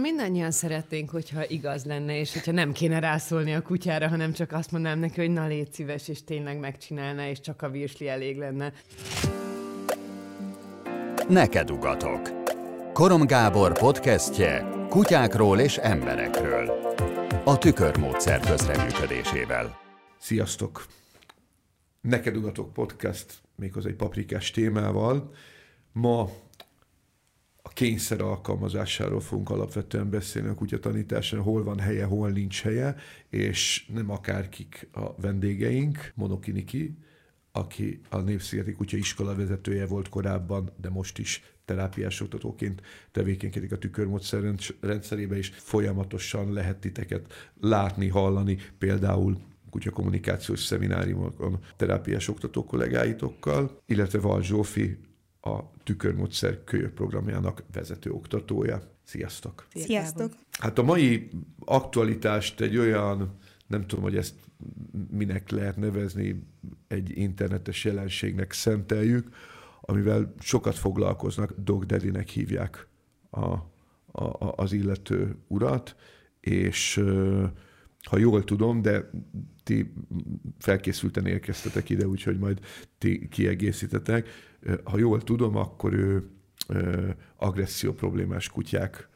Mindannyian szeretnénk, hogyha igaz lenne, és hogyha nem kéne rászólni a kutyára, hanem csak azt mondanám neki, hogy na légy szíves, és tényleg megcsinálná, és csak a virsli elég lenne. Neked ugatok. Korom Gábor podcastje kutyákról és emberekről. A tükörmódszer közreműködésével. Sziasztok! Neked ugatok podcast, méghozzá egy paprikás témával. Ma kényszer alkalmazásáról fogunk alapvetően beszélni a kutyatanításán, hol van helye, hol nincs helye, és nem akárkik a vendégeink, Monokiniki, aki a Népszigeti Kutya iskola vezetője volt korábban, de most is terápiás oktatóként tevékenykedik a tükörmódszer rendszerébe, és folyamatosan lehet titeket látni, hallani, például kutyakommunikációs szemináriumokon terápiás oktató kollégáitokkal, illetve Val Zsófi, a tükörmódszer kölyök programjának vezető oktatója. Sziasztok! Sziasztok! Hát a mai aktualitást egy olyan, nem tudom, hogy ezt minek lehet nevezni, egy internetes jelenségnek szenteljük, amivel sokat foglalkoznak, Dog Daddy-nek hívják a, a, az illető urat, és ha jól tudom, de ti felkészülten érkeztetek ide, úgyhogy majd ti kiegészítetek. Ha jól tudom, akkor ő agresszió problémás kutyák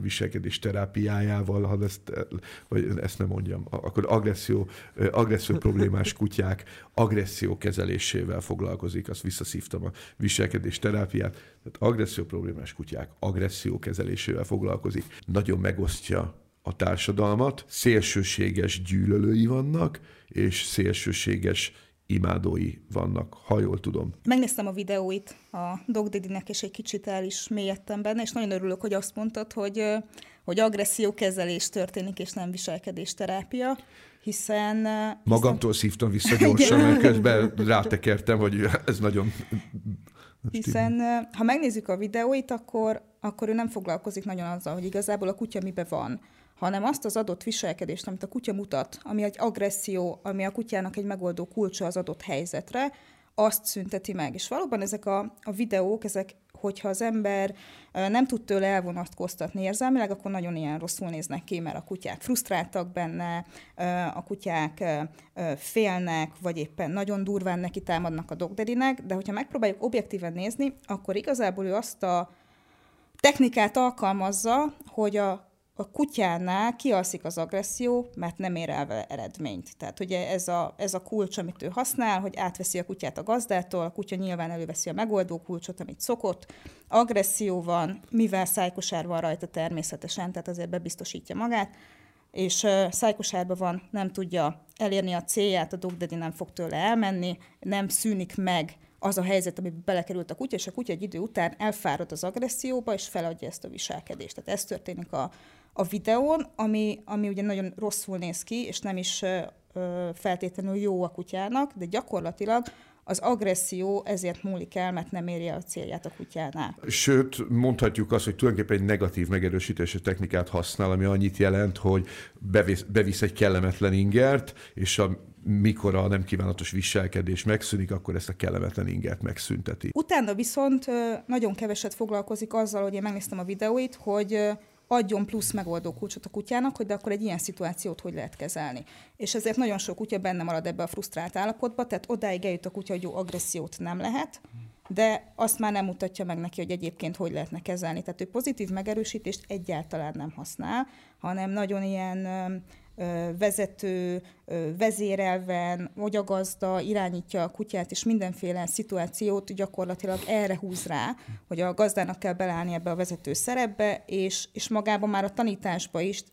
viselkedés terápiájával, ha ezt, vagy ezt nem mondjam, akkor agresszió, agresszió problémás kutyák agresszió kezelésével foglalkozik, azt visszaszívtam a viselkedés terápiát, tehát agresszió problémás kutyák agresszió kezelésével foglalkozik, nagyon megosztja a társadalmat, szélsőséges gyűlölői vannak, és szélsőséges imádói vannak, ha jól tudom. Megnéztem a videóit a Dog Didi-nek, és egy kicsit el is mélyedtem benne, és nagyon örülök, hogy azt mondtad, hogy, hogy agressziókezelés történik, és nem viselkedésterápia, hiszen... Magamtól hiszen... szívtam vissza gyorsan, mert közben rátekertem, hogy ez nagyon... Hiszen ha megnézzük a videóit, akkor, akkor ő nem foglalkozik nagyon azzal, hogy igazából a kutya mibe van hanem azt az adott viselkedést, amit a kutya mutat, ami egy agresszió, ami a kutyának egy megoldó kulcsa az adott helyzetre, azt szünteti meg. És valóban ezek a, a videók, ezek, hogyha az ember nem tud tőle elvonatkoztatni érzelmileg, akkor nagyon ilyen rosszul néznek ki, mert a kutyák frusztráltak benne, a kutyák félnek, vagy éppen nagyon durván neki támadnak a dogdedinek, de hogyha megpróbáljuk objektíven nézni, akkor igazából ő azt a technikát alkalmazza, hogy a a kutyánál kialszik az agresszió, mert nem ér el vele eredményt. Tehát ugye ez a, ez a kulcs, amit ő használ, hogy átveszi a kutyát a gazdától, a kutya nyilván előveszi a megoldó kulcsot, amit szokott, agresszió van, mivel szájkosár van rajta természetesen, tehát azért bebiztosítja magát, és uh, szájkosárban van, nem tudja elérni a célját, a dogdedi nem fog tőle elmenni, nem szűnik meg az a helyzet, amiben belekerült a kutya, és a kutya egy idő után elfárad az agresszióba, és feladja ezt a viselkedést. Tehát ez történik a, a videón, ami, ami ugye nagyon rosszul néz ki, és nem is ö, feltétlenül jó a kutyának, de gyakorlatilag az agresszió ezért múlik el, mert nem érje a célját a kutyánál. Sőt, mondhatjuk azt, hogy tulajdonképpen egy negatív megerősítési technikát használ, ami annyit jelent, hogy bevisz, bevisz egy kellemetlen ingert, és a, mikor a nem kívánatos viselkedés megszűnik, akkor ezt a kellemetlen ingert megszünteti. Utána viszont nagyon keveset foglalkozik azzal, hogy én megnéztem a videóit, hogy adjon plusz megoldó kulcsot a kutyának, hogy de akkor egy ilyen szituációt hogy lehet kezelni. És ezért nagyon sok kutya benne marad ebbe a frusztrált állapotba, tehát odáig eljut a kutya, hogy jó agressziót nem lehet, de azt már nem mutatja meg neki, hogy egyébként hogy lehetne kezelni. Tehát ő pozitív megerősítést egyáltalán nem használ, hanem nagyon ilyen vezető, vezérelven, vagy a gazda irányítja a kutyát, és mindenféle szituációt gyakorlatilag erre húz rá, hogy a gazdának kell belállni ebbe a vezető szerepbe, és, és magában már a tanításba is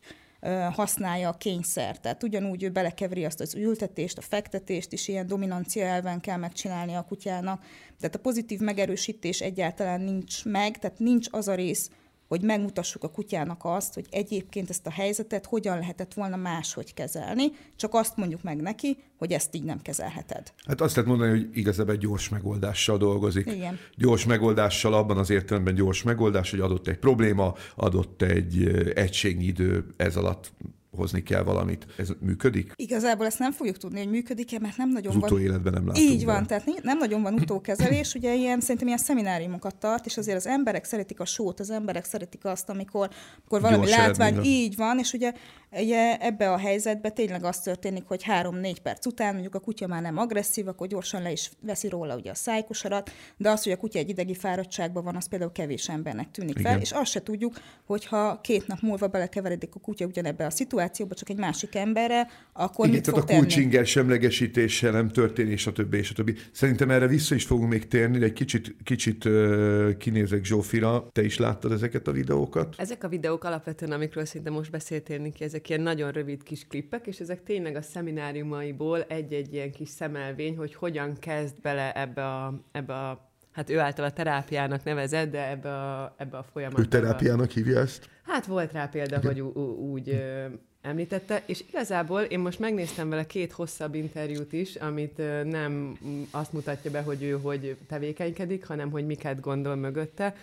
használja a kényszer. Tehát ugyanúgy ő belekeveri azt az ültetést, a fektetést is, ilyen dominancia elven kell megcsinálni a kutyának. Tehát a pozitív megerősítés egyáltalán nincs meg, tehát nincs az a rész, hogy megmutassuk a kutyának azt, hogy egyébként ezt a helyzetet hogyan lehetett volna máshogy kezelni, csak azt mondjuk meg neki, hogy ezt így nem kezelheted. Hát azt lehet mondani, hogy igazából egy gyors megoldással dolgozik. Igen. Gyors megoldással abban az értelemben gyors megoldás, hogy adott egy probléma, adott egy egységnyi idő, ez alatt hozni kell valamit. Ez működik? Igazából ezt nem fogjuk tudni, hogy működik-e, mert nem nagyon Az van... életben nem látunk. Így van, tehát nem nagyon van utókezelés, ugye ilyen, szerintem ilyen szemináriumokat tart, és azért az emberek szeretik a sót, az emberek szeretik azt, amikor, amikor valami Gyors látvány, eredményre. így van, és ugye, ugye ebbe a helyzetbe tényleg az történik, hogy három-négy perc után mondjuk a kutya már nem agresszív, akkor gyorsan le is veszi róla ugye a szájkosarat, de az, hogy a kutya egy idegi fáradtságban van, az például kevés embernek tűnik fel, Igen. és azt se tudjuk, hogyha két nap múlva belekeveredik a kutya ugyanebbe a szituációba, csak egy másik emberre, akkor Igen, mit tehát fog a kulcsinger semlegesítése nem történik, stb. és stb. Szerintem erre vissza is fogunk még térni, de egy kicsit, kicsit uh, kinézek Zsófira. Te is láttad ezeket a videókat? Ezek a videók alapvetően, amikről szerintem most beszéltél, Niki, ezek ilyen nagyon rövid kis klippek, és ezek tényleg a szemináriumaiból egy-egy ilyen kis szemelvény, hogy hogyan kezd bele ebbe a, ebbe a hát ő által a terápiának nevezett, de ebbe a, ebbe a folyamatba. Ő terápiának hívja ezt? Hát volt rá példa, hogy ú- ú- úgy ö, említette, és igazából én most megnéztem vele két hosszabb interjút is, amit nem azt mutatja be, hogy ő hogy tevékenykedik, hanem hogy miket gondol mögötte.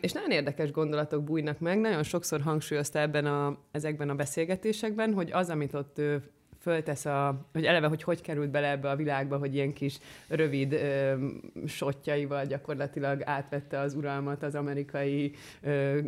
És nagyon érdekes gondolatok bújnak meg, nagyon sokszor hangsúlyozta ebben a, ezekben a beszélgetésekben, hogy az, amit ott föltesz a, hogy eleve, hogy hogy került bele ebbe a világba, hogy ilyen kis rövid ö, sottjaival gyakorlatilag átvette az uralmat az amerikai ö,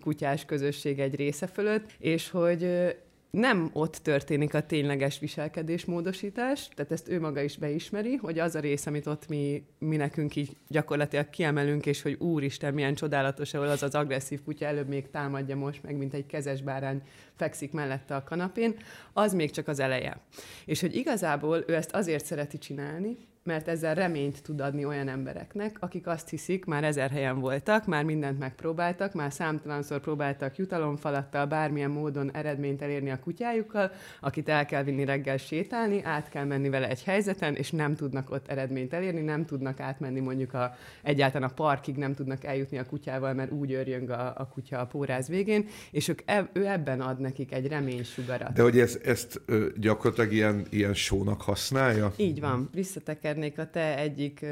kutyás közösség egy része fölött, és hogy nem ott történik a tényleges viselkedésmódosítás, tehát ezt ő maga is beismeri, hogy az a rész, amit ott mi, mi nekünk így gyakorlatilag kiemelünk, és hogy úristen, milyen csodálatos, ahol az az agresszív kutya előbb még támadja most meg, mint egy kezes bárány fekszik mellette a kanapén, az még csak az eleje. És hogy igazából ő ezt azért szereti csinálni, mert ezzel reményt tud adni olyan embereknek, akik azt hiszik, már ezer helyen voltak, már mindent megpróbáltak, már számtalanszor próbáltak jutalomfalattal bármilyen módon eredményt elérni a kutyájukkal, akit el kell vinni reggel sétálni, át kell menni vele egy helyzeten, és nem tudnak ott eredményt elérni, nem tudnak átmenni mondjuk a, egyáltalán a parkig, nem tudnak eljutni a kutyával, mert úgy örjöng a, a kutya a póráz végén, és ők eb, ő ebben ad nekik egy reménysugarat. De hogy ez, ezt gyakorlatilag ilyen, ilyen sónak használja? Így van. Visszatekernék a te egyik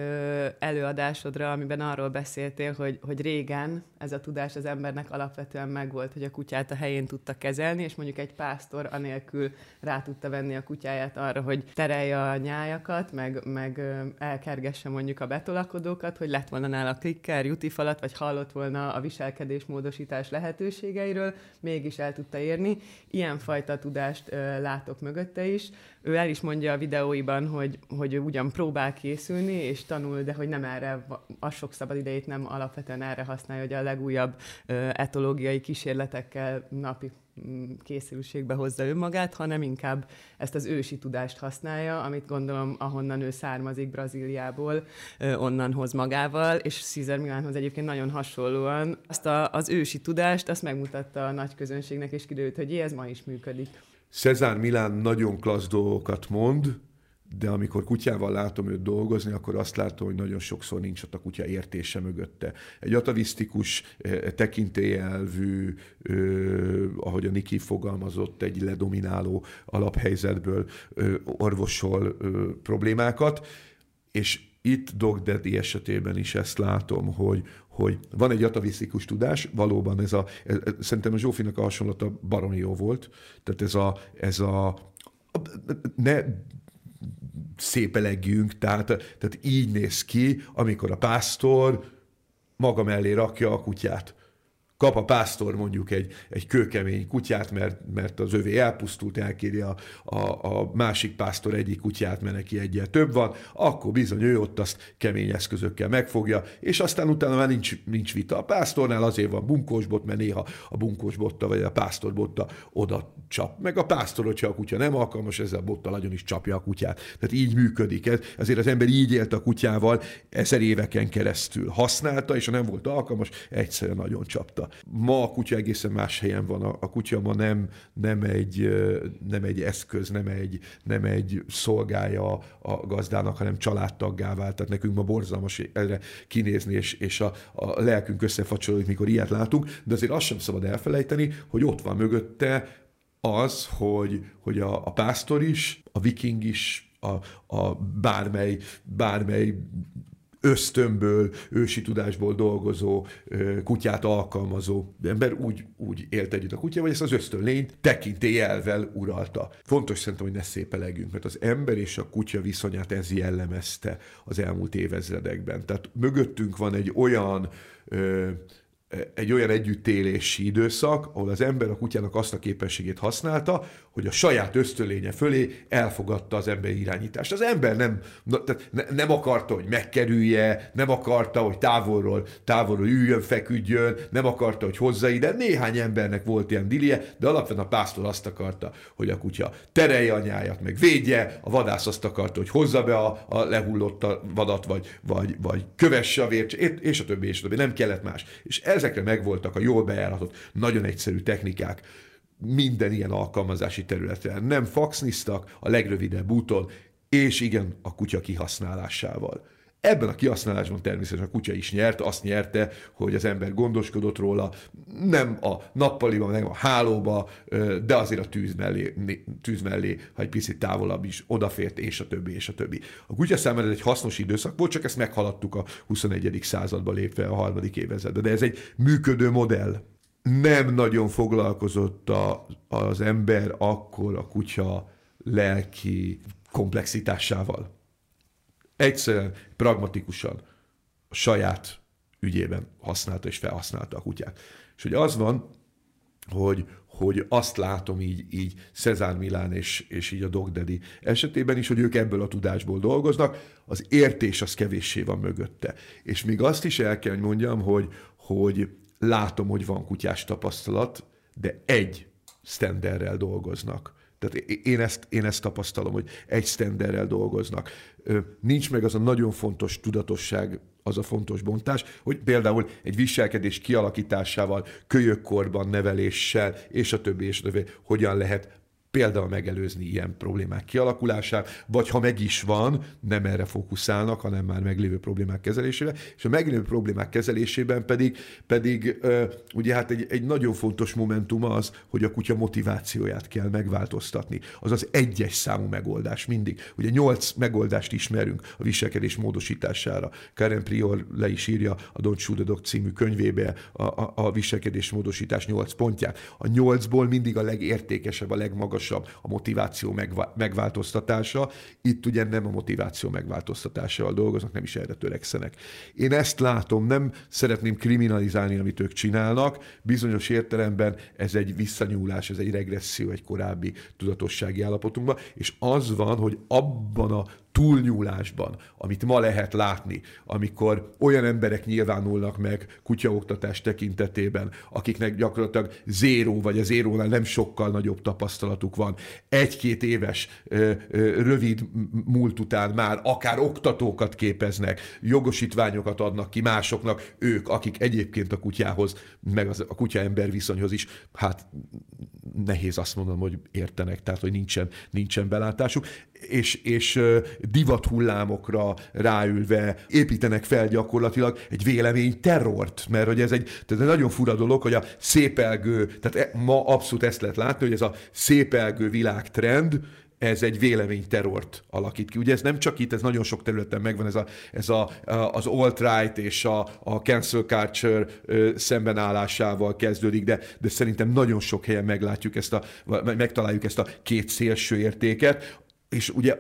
előadásodra, amiben arról beszéltél, hogy, hogy régen ez a tudás az embernek alapvetően megvolt, hogy a kutyát a helyén tudta kezelni, és mondjuk egy pásztor anélkül rá tudta venni a kutyáját arra, hogy terelje a nyájakat, meg, meg elkergesse mondjuk a betolakodókat, hogy lett volna nála klikker, jutifalat, vagy hallott volna a viselkedésmódosítás lehetőségeiről, mégis el tudta érni. Ilyenfajta tudást látok mögötte is. Ő el is mondja a videóiban, hogy, hogy ő ugyan próbál készülni, és tanul, de hogy nem erre, a sok szabad idejét nem alapvetően erre használja, hogy a legújabb etológiai kísérletekkel napi mm, készülségbe hozza önmagát, hanem inkább ezt az ősi tudást használja, amit gondolom, ahonnan ő származik Brazíliából, onnan hoz magával, és Cesar Milánhoz egyébként nagyon hasonlóan azt a, az ősi tudást, azt megmutatta a nagy közönségnek, és kiderült, hogy ez ma is működik. Cezár Milán nagyon klassz dolgokat mond, de amikor kutyával látom őt dolgozni, akkor azt látom, hogy nagyon sokszor nincs ott a kutya értése mögötte. Egy atavisztikus, eh, tekintélyelvű, ahogy a Niki fogalmazott, egy ledomináló alaphelyzetből orvosol problémákat, és itt Dog Daddy esetében is ezt látom, hogy, hogy van egy atavisztikus tudás, valóban ez a, ez, szerintem a Zsófinak a hasonlata baromi jó volt, tehát ez a, ez a ne szépelegjünk, tehát, tehát így néz ki, amikor a pásztor maga mellé rakja a kutyát. Kap a pásztor mondjuk egy, egy kőkemény kutyát, mert, mert az övé elpusztult, elkéri a, a, a másik pásztor egyik kutyát, mert neki egyel több van, akkor bizony ő ott azt kemény eszközökkel megfogja, és aztán utána már nincs, nincs vita. A pásztornál azért van bunkósbot, mert néha a bunkósbotta vagy a pásztorbotta oda csap. Meg a pásztor, hogyha a kutya nem alkalmas, ezzel a bottal nagyon is csapja a kutyát. Tehát így működik ez. Ezért az ember így élt a kutyával ezer éveken keresztül. Használta, és ha nem volt alkalmas, egyszerűen nagyon csapta. Ma a kutya egészen más helyen van. A, a kutya ma nem, nem, egy, nem egy eszköz, nem egy, nem egy szolgája a gazdának, hanem családtaggá vált. Tehát nekünk ma borzalmas erre kinézni, és, és a, a lelkünk összefacsolódik, mikor ilyet látunk, de azért azt sem szabad elfelejteni, hogy ott van mögötte az, hogy, hogy a, a pásztor is, a viking is, a, a bármely, bármely ösztönből, ősi tudásból dolgozó, kutyát alkalmazó ember úgy, úgy élt együtt a kutya, vagy ezt az ösztönlényt tekintélyelvel uralta. Fontos szerintem, hogy ne szépelegjünk, mert az ember és a kutya viszonyát ez jellemezte az elmúlt évezredekben. Tehát mögöttünk van egy olyan ö, egy olyan együttélési időszak, ahol az ember a kutyának azt a képességét használta, hogy a saját ösztönlénye fölé elfogadta az ember irányítást. Az ember nem, tehát ne, nem akarta, hogy megkerülje, nem akarta, hogy távolról, távolról üljön, feküdjön, nem akarta, hogy hozza ide. Néhány embernek volt ilyen dilie, de alapvetően a pásztor azt akarta, hogy a kutya terelje anyáját, meg védje, a vadász azt akarta, hogy hozza be a, a lehullott vadat, vagy, vagy, vagy kövesse a vért, és a többi, és a többi. Nem kellett más. És ezekre megvoltak a jól bejáratott, nagyon egyszerű technikák, minden ilyen alkalmazási területen. Nem faxniztak a legrövidebb úton, és igen, a kutya kihasználásával. Ebben a kihasználásban természetesen a kutya is nyert, azt nyerte, hogy az ember gondoskodott róla, nem a nappaliban, nem a hálóba, de azért a tűz mellé, tűz mellé ha egy picit távolabb is odafért, és a többi, és a többi. A kutya számára ez egy hasznos időszak volt, csak ezt meghaladtuk a 21. századba lépve a harmadik évezredbe. De ez egy működő modell nem nagyon foglalkozott a, az ember akkor a kutya lelki komplexitásával. Egyszerűen, pragmatikusan a saját ügyében használta és felhasználta a kutyát. És hogy az van, hogy, hogy azt látom így, így Cezár Milán és, és így a Dog Daddy esetében is, hogy ők ebből a tudásból dolgoznak, az értés az kevéssé van mögötte. És még azt is el kell, mondjam, hogy, hogy látom, hogy van kutyás tapasztalat, de egy standerrel dolgoznak. Tehát én ezt, én ezt tapasztalom, hogy egy standerrel dolgoznak. Nincs meg az a nagyon fontos tudatosság, az a fontos bontás, hogy például egy viselkedés kialakításával, kölyökkorban neveléssel, és a többi, és a többi, hogyan lehet például megelőzni ilyen problémák kialakulását, vagy ha meg is van, nem erre fókuszálnak, hanem már meglévő problémák kezelésére, és a meglévő problémák kezelésében pedig, pedig ugye hát egy, egy nagyon fontos momentum az, hogy a kutya motivációját kell megváltoztatni. Az az egyes számú megoldás mindig. Ugye nyolc megoldást ismerünk a viselkedés módosítására. Karen Prior le is írja a Don't Shoot the Dog című könyvébe a, a, a viselkedés módosítás nyolc pontját. A nyolcból mindig a legértékesebb, a legmagasabb legmagasabb a motiváció megváltoztatása. Itt ugye nem a motiváció megváltoztatásával dolgoznak, nem is erre törekszenek. Én ezt látom, nem szeretném kriminalizálni, amit ők csinálnak. Bizonyos értelemben ez egy visszanyúlás, ez egy regresszió egy korábbi tudatossági állapotunkba, és az van, hogy abban a túlnyúlásban, amit ma lehet látni, amikor olyan emberek nyilvánulnak meg kutyaoktatás tekintetében, akiknek gyakorlatilag zéró vagy a zérónál nem sokkal nagyobb tapasztalatuk van, egy-két éves rövid múlt után már akár oktatókat képeznek, jogosítványokat adnak ki másoknak, ők, akik egyébként a kutyához, meg az, a kutya-ember viszonyhoz is, hát nehéz azt mondanom, hogy értenek, tehát hogy nincsen, nincsen belátásuk, és, és divat hullámokra ráülve építenek fel gyakorlatilag egy vélemény terrort, mert hogy ez egy, tehát egy nagyon fura dolog, hogy a szépelgő, tehát e, ma abszolút ezt lehet látni, hogy ez a szépelgő világtrend, ez egy véleményterrort alakít ki. Ugye ez nem csak itt, ez nagyon sok területen megvan, ez, a, ez a, az alt-right és a, a cancel culture szembenállásával kezdődik, de, de szerintem nagyon sok helyen meglátjuk ezt a, megtaláljuk ezt a két szélső értéket, és ugye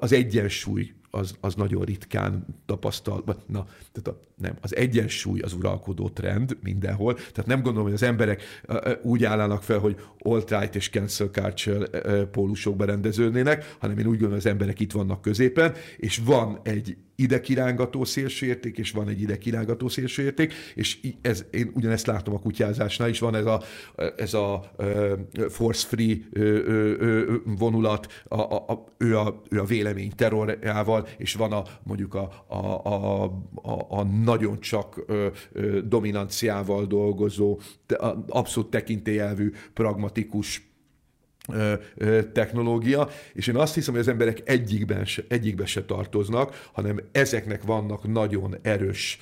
az egyensúly az, az nagyon ritkán tapasztal, na, tehát a, nem, az egyensúly az uralkodó trend mindenhol, tehát nem gondolom, hogy az emberek úgy állnának fel, hogy alt-right és cancel culture pólusokba rendeződnének, hanem én úgy gondolom, hogy az emberek itt vannak középen, és van egy ide kirángató szélsőérték, és van egy ide kirángató szélsőérték, és ez, én ugyanezt látom a kutyázásnál is, van ez a, ez a force-free vonulat, a, a, a, ő, a, ő a vélemény terrorjával, és van a mondjuk a, a, a, a, a nagyon csak dominanciával dolgozó, abszolút tekintélyelvű, pragmatikus technológia, és én azt hiszem, hogy az emberek egyikben se, egyikbe se tartoznak, hanem ezeknek vannak nagyon erős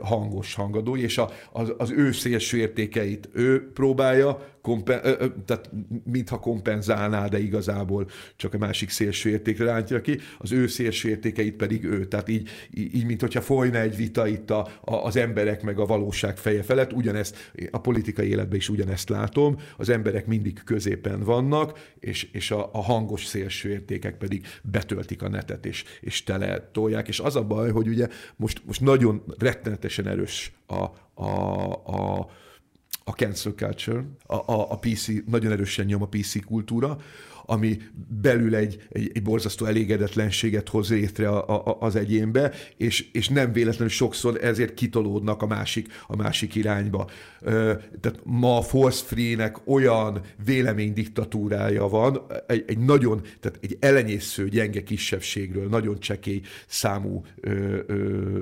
hangos hangadói, és a, az, az ő szélső értékeit ő próbálja, kompen, tehát mintha kompenzálná, de igazából csak a másik szélső értékre rántja ki, az ő szélső értékeit pedig ő. Tehát így, így mint hogyha folyna egy vita itt a, a, az emberek meg a valóság feje felett, ugyanezt a politikai életben is ugyanezt látom, az emberek mindig középen vannak, és, és a, a hangos szélső értékek pedig betöltik a netet, és, és tele tolják, és az a baj, hogy ugye most, most nagyon rettenetesen erős a, a, a, a cancel culture, a, a, a PC, nagyon erősen nyom a PC kultúra, ami belül egy, egy, egy borzasztó elégedetlenséget hoz létre a, a, az egyénbe, és, és nem véletlenül sokszor ezért kitolódnak a másik, a másik irányba. Tehát ma a Force Free-nek olyan véleménydiktatúrája van, egy, egy nagyon, tehát egy elenyésző gyenge kisebbségről, nagyon csekély számú ö, ö,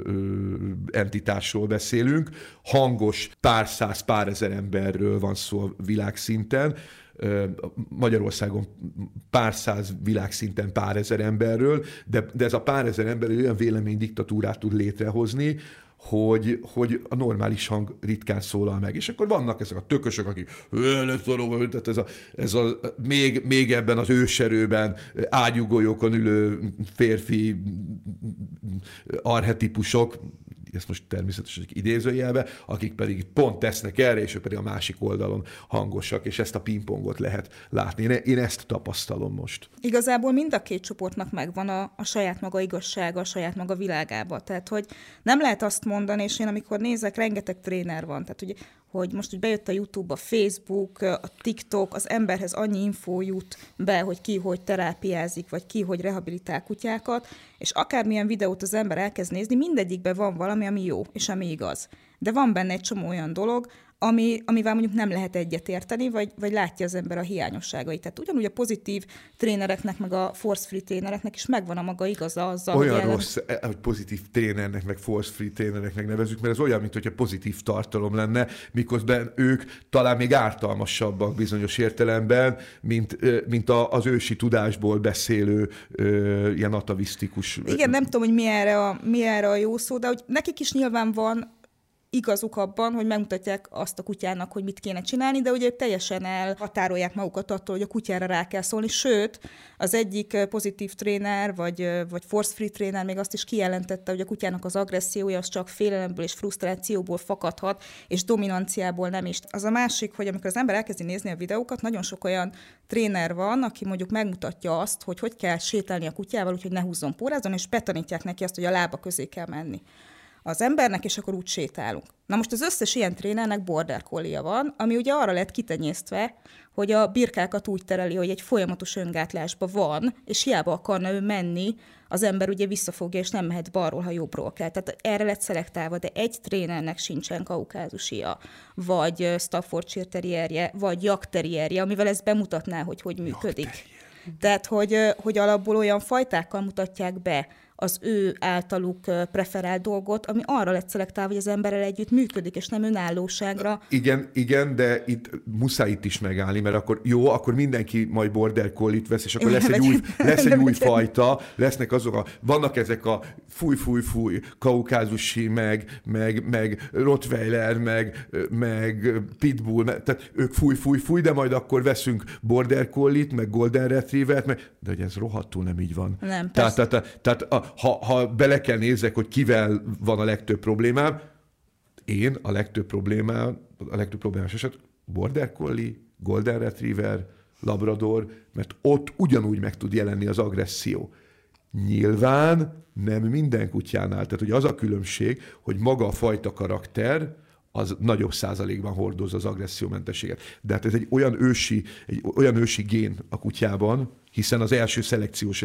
ö, entitásról beszélünk, hangos pár száz, pár ezer emberről van szó világszinten, Magyarországon pár száz világszinten pár ezer emberről, de, de ez a pár ezer ember olyan véleménydiktatúrát tud létrehozni, hogy, hogy a normális hang ritkán szólal meg. És akkor vannak ezek a tökösök, akik tehát ez a, ez a még, még ebben az őserőben ágyugójókon ülő férfi arhetipusok, ezt most természetesen idézőjelbe, akik pedig pont tesznek erre, és ők pedig a másik oldalon hangosak, és ezt a pingpongot lehet látni. Én, én ezt tapasztalom most. Igazából mind a két csoportnak megvan a, a saját maga igazsága, a saját maga világába. Tehát, hogy nem lehet azt mondani, és én amikor nézek, rengeteg tréner van, tehát ugye hogy most úgy bejött a YouTube, a Facebook, a TikTok, az emberhez annyi infó jut be, hogy ki hogy terápiázik, vagy ki hogy rehabilitál kutyákat, és akármilyen videót az ember elkezd nézni, mindegyikben van valami, ami jó, és ami igaz. De van benne egy csomó olyan dolog, ami, amivel mondjuk nem lehet egyetérteni, vagy, vagy látja az ember a hiányosságait. Tehát ugyanúgy a pozitív trénereknek, meg a force-free trénereknek is megvan a maga igaza azzal, Olyan hogy rossz, ellen... hogy pozitív trénernek, meg force-free trénernek nevezük, mert ez olyan, mintha pozitív tartalom lenne, miközben ők talán még ártalmasabbak bizonyos értelemben, mint, mint az ősi tudásból beszélő ilyen atavisztikus. Igen, nem tudom, hogy mi erre, a, mi erre a jó szó, de hogy nekik is nyilván van igazuk abban, hogy megmutatják azt a kutyának, hogy mit kéne csinálni, de ugye teljesen elhatárolják magukat attól, hogy a kutyára rá kell szólni. Sőt, az egyik pozitív tréner, vagy, vagy force-free tréner még azt is kijelentette, hogy a kutyának az agressziója az csak félelemből és frusztrációból fakadhat, és dominanciából nem is. Az a másik, hogy amikor az ember elkezdi nézni a videókat, nagyon sok olyan tréner van, aki mondjuk megmutatja azt, hogy hogy kell sétálni a kutyával, úgyhogy ne húzzon pórázon, és betanítják neki azt, hogy a lába közé kell menni az embernek, és akkor úgy sétálunk. Na most az összes ilyen trénernek border collie van, ami ugye arra lett kitenyésztve, hogy a birkákat úgy tereli, hogy egy folyamatos öngátlásban van, és hiába akarna ő menni, az ember ugye visszafogja, és nem mehet balról, ha jobbról kell. Tehát erre lett szelektálva, de egy trénernek sincsen kaukázusia, vagy Staffordshire terrierje, vagy Jack terrierje, amivel ezt bemutatná, hogy hogy működik. Tehát, hogy, hogy alapból olyan fajtákkal mutatják be, az ő általuk preferált dolgot, ami arra lett szelektálva, hogy az emberrel együtt működik, és nem önállóságra. Igen, igen, de itt muszáj itt is megállni, mert akkor jó, akkor mindenki majd border collie vesz, és akkor lesz egy, új, lesz egy új fajta, lesznek azok a, vannak ezek a fúj, fúj, fúj, kaukázusi, meg, meg, meg rottweiler, meg, meg pitbull, meg, tehát ők fúj, fúj, fúj, de majd akkor veszünk border collie meg golden retriever meg, de hogy ez rohadtul nem így van. Nem, tehát, tehát, tehát a, ha, ha bele kell nézzek, hogy kivel van a legtöbb problémám, én a legtöbb problémám, a legtöbb problémás eset Border Collie, Golden Retriever, Labrador, mert ott ugyanúgy meg tud jelenni az agresszió. Nyilván nem minden kutyánál. Tehát hogy az a különbség, hogy maga a fajta karakter, az nagyobb százalékban hordozza az agressziómentességet. De hát ez egy olyan ősi, egy olyan ősi gén a kutyában, hiszen az első szelekciós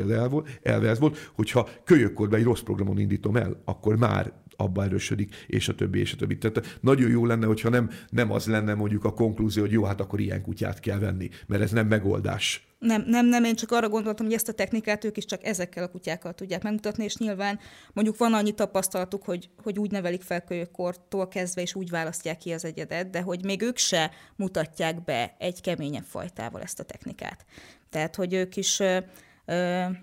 elve ez volt, hogyha kölyökkorban egy rossz programon indítom el, akkor már abba erősödik, és a többi, és a többi. Tehát nagyon jó lenne, hogyha nem, nem az lenne mondjuk a konklúzió, hogy jó, hát akkor ilyen kutyát kell venni, mert ez nem megoldás. Nem, nem, nem, én csak arra gondoltam, hogy ezt a technikát ők is csak ezekkel a kutyákkal tudják megmutatni, és nyilván mondjuk van annyi tapasztalatuk, hogy, hogy úgy nevelik fel kölyökkortól kezdve, és úgy választják ki az egyedet, de hogy még ők se mutatják be egy keményebb fajtával ezt a technikát. Tehát, hogy ők is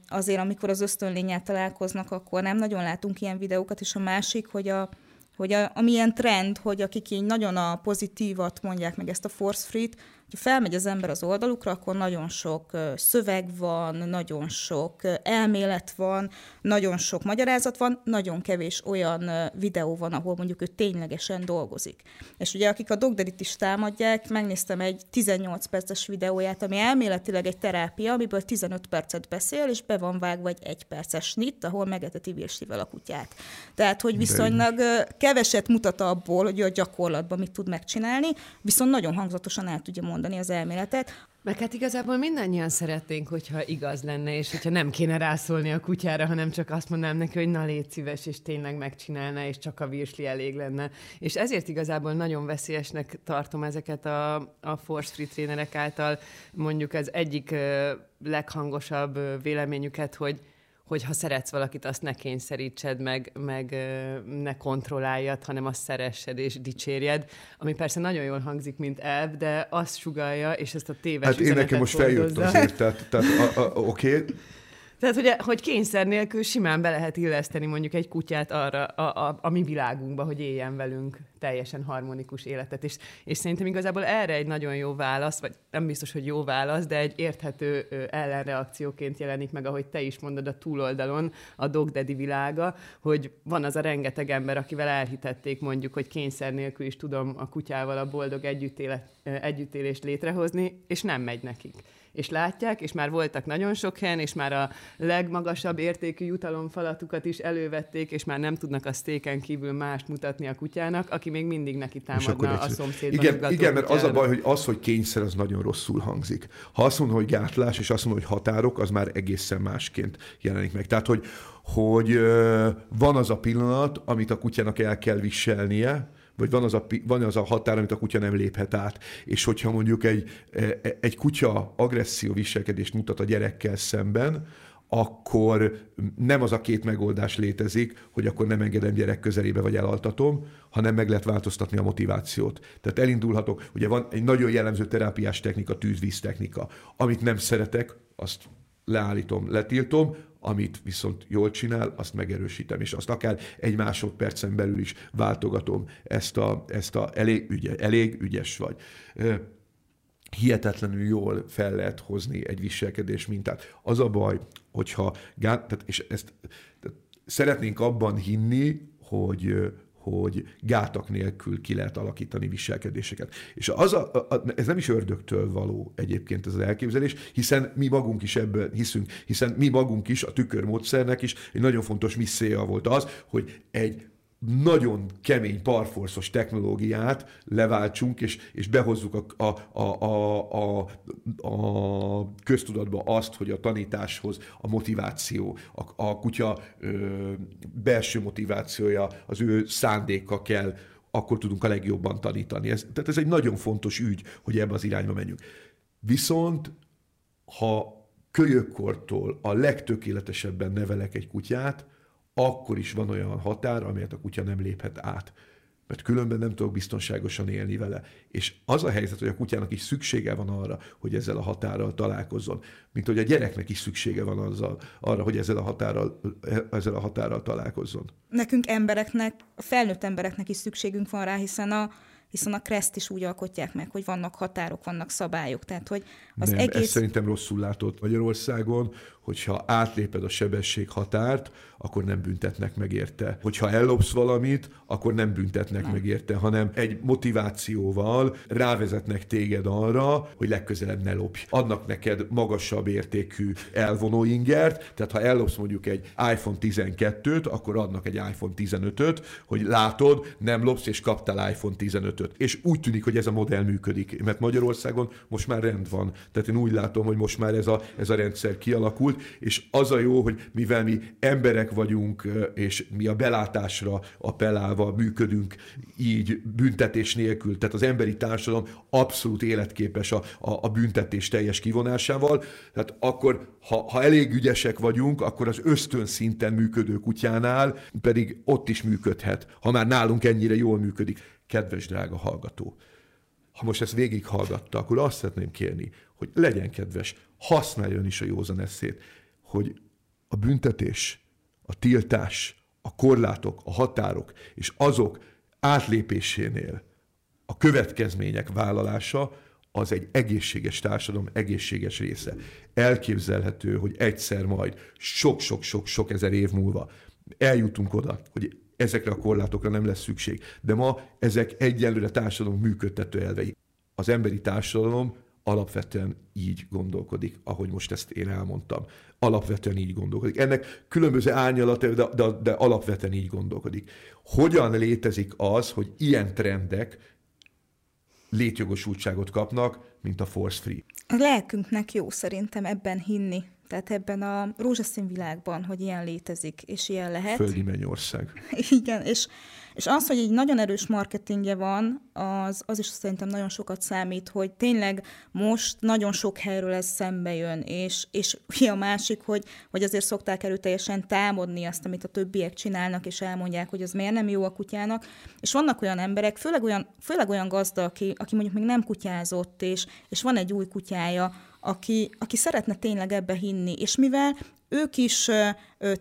azért, amikor az ösztönlényel találkoznak, akkor nem nagyon látunk ilyen videókat, és a másik, hogy a, hogy a, amilyen trend, hogy akik így nagyon a pozitívat mondják meg ezt a force free-t, ha felmegy az ember az oldalukra, akkor nagyon sok szöveg van, nagyon sok elmélet van, nagyon sok magyarázat van, nagyon kevés olyan videó van, ahol mondjuk ő ténylegesen dolgozik. És ugye akik a Dogderit is támadják, megnéztem egy 18 perces videóját, ami elméletileg egy terápia, amiből 15 percet beszél, és be van vágva egy egy perces nit, ahol megeteti virslivel a kutyát. Tehát, hogy viszonylag keveset mutat abból, hogy a gyakorlatban mit tud megcsinálni, viszont nagyon hangzatosan el tudja mondani mondani az elméletet. Meg hát igazából mindannyian szeretnénk, hogyha igaz lenne, és hogyha nem kéne rászólni a kutyára, hanem csak azt mondanám neki, hogy na légy szíves, és tényleg megcsinálna, és csak a virsli elég lenne. És ezért igazából nagyon veszélyesnek tartom ezeket a, a force free trénerek által mondjuk az egyik leghangosabb véleményüket, hogy hogy ha szeretsz valakit, azt ne kényszerítsed meg, meg ne kontrolláljad, hanem azt szeressed és dicsérjed, ami persze nagyon jól hangzik, mint elv, de azt sugalja, és ezt a téves Hát én nekem most feljött azért, tehát, tehát oké, okay tehát, hogy, hogy kényszer nélkül simán be lehet illeszteni mondjuk egy kutyát arra a, a, a mi világunkba, hogy éljen velünk teljesen harmonikus életet. És, és szerintem igazából erre egy nagyon jó válasz, vagy nem biztos, hogy jó válasz, de egy érthető ellenreakcióként jelenik meg, ahogy te is mondod a túloldalon, a Dog Daddy világa, hogy van az a rengeteg ember, akivel elhitették mondjuk, hogy kényszer nélkül is tudom a kutyával a boldog együttélet, együttélést létrehozni, és nem megy nekik és látják, és már voltak nagyon sok helyen, és már a legmagasabb értékű jutalomfalatukat is elővették, és már nem tudnak a sztéken kívül mást mutatni a kutyának, aki még mindig neki támadna a szomszédban. Igen, igen mert az a baj, hogy az, hogy kényszer, az nagyon rosszul hangzik. Ha azt mondod, hogy gátlás, és azt mondod, hogy határok, az már egészen másként jelenik meg. Tehát, hogy, hogy van az a pillanat, amit a kutyának el kell viselnie, vagy van az, a, van az a határ, amit a kutya nem léphet át. És hogyha mondjuk egy, e, e, egy kutya agresszió viselkedést mutat a gyerekkel szemben, akkor nem az a két megoldás létezik, hogy akkor nem engedem gyerek közelébe, vagy elaltatom, hanem meg lehet változtatni a motivációt. Tehát elindulhatok, ugye van egy nagyon jellemző terápiás technika, tűzvíz technika. Amit nem szeretek, azt leállítom, letiltom, amit viszont jól csinál, azt megerősítem, és azt akár egy másodpercen belül is váltogatom ezt a, ezt a elég, ügye, elég ügyes vagy. Hihetetlenül jól fel lehet hozni egy viselkedés mintát. Az a baj, hogyha, tehát, és ezt tehát szeretnénk abban hinni, hogy, hogy gátak nélkül ki lehet alakítani viselkedéseket. És az a, a, ez nem is ördögtől való egyébként ez az elképzelés, hiszen mi magunk is ebben hiszünk, hiszen mi magunk is, a tükörmódszernek is egy nagyon fontos misszéja volt az, hogy egy nagyon kemény parforszos technológiát leváltsunk, és, és behozzuk a, a, a, a, a, a köztudatba azt, hogy a tanításhoz a motiváció, a, a kutya ö, belső motivációja, az ő szándéka kell, akkor tudunk a legjobban tanítani. Ez, tehát ez egy nagyon fontos ügy, hogy ebbe az irányba menjünk. Viszont, ha kölyökkortól a legtökéletesebben nevelek egy kutyát, akkor is van olyan határ, amelyet a kutya nem léphet át. Mert különben nem tudok biztonságosan élni vele. És az a helyzet, hogy a kutyának is szüksége van arra, hogy ezzel a határral találkozzon, mint hogy a gyereknek is szüksége van azzal, arra, hogy ezzel a határral, ezzel a határral találkozzon. Nekünk embereknek, a felnőtt embereknek is szükségünk van rá, hiszen a, hiszen a kreszt is úgy alkotják meg, hogy vannak határok, vannak szabályok. Tehát, hogy az Nem, egész... ezt szerintem rosszul látott Magyarországon, hogyha átléped a sebesség határt, akkor nem büntetnek meg érte. Hogyha ellopsz valamit, akkor nem büntetnek nem. meg érte, hanem egy motivációval rávezetnek téged arra, hogy legközelebb ne lopj. Adnak neked magasabb értékű elvonó ingert, tehát ha ellopsz mondjuk egy iPhone 12-t, akkor adnak egy iPhone 15-öt, hogy látod, nem lopsz és kaptál iPhone 15-öt. töltött. És úgy tűnik, hogy ez a modell működik, mert Magyarországon most már rend van. Tehát én úgy látom, hogy most már ez a, ez a rendszer kialakult, és az a jó, hogy mivel mi emberek vagyunk, és mi a belátásra appellálva működünk így büntetés nélkül, tehát az emberi társadalom abszolút életképes a, a, a büntetés teljes kivonásával, tehát akkor, ha, ha elég ügyesek vagyunk, akkor az ösztön szinten működő kutyánál pedig ott is működhet, ha már nálunk ennyire jól működik. Kedves drága hallgató, ha most ezt végighallgatta, akkor azt szeretném kérni, hogy legyen kedves, használjon is a józan eszét, hogy a büntetés, a tiltás, a korlátok, a határok és azok átlépésénél a következmények vállalása az egy egészséges társadalom egészséges része. Elképzelhető, hogy egyszer majd sok-sok-sok-sok ezer év múlva eljutunk oda, hogy ezekre a korlátokra nem lesz szükség. De ma ezek egyelőre társadalom működtető elvei. Az emberi társadalom alapvetően így gondolkodik, ahogy most ezt én elmondtam. Alapvetően így gondolkodik. Ennek különböző árnyalata, de, de, de alapvetően így gondolkodik. Hogyan létezik az, hogy ilyen trendek létjogosultságot kapnak, mint a Force Free? A lelkünknek jó szerintem ebben hinni. Tehát ebben a rózsaszín világban, hogy ilyen létezik, és ilyen lehet. Földi mennyország. Igen, és, és az, hogy egy nagyon erős marketingje van, az, az is szerintem nagyon sokat számít, hogy tényleg most nagyon sok helyről ez szembe jön, és, és a másik, hogy, hogy azért szokták erőteljesen támadni azt, amit a többiek csinálnak, és elmondják, hogy az miért nem jó a kutyának. És vannak olyan emberek, főleg olyan, főleg olyan gazda, aki, aki mondjuk még nem kutyázott, és, és van egy új kutyája, aki, aki szeretne tényleg ebbe hinni, és mivel ők is ö,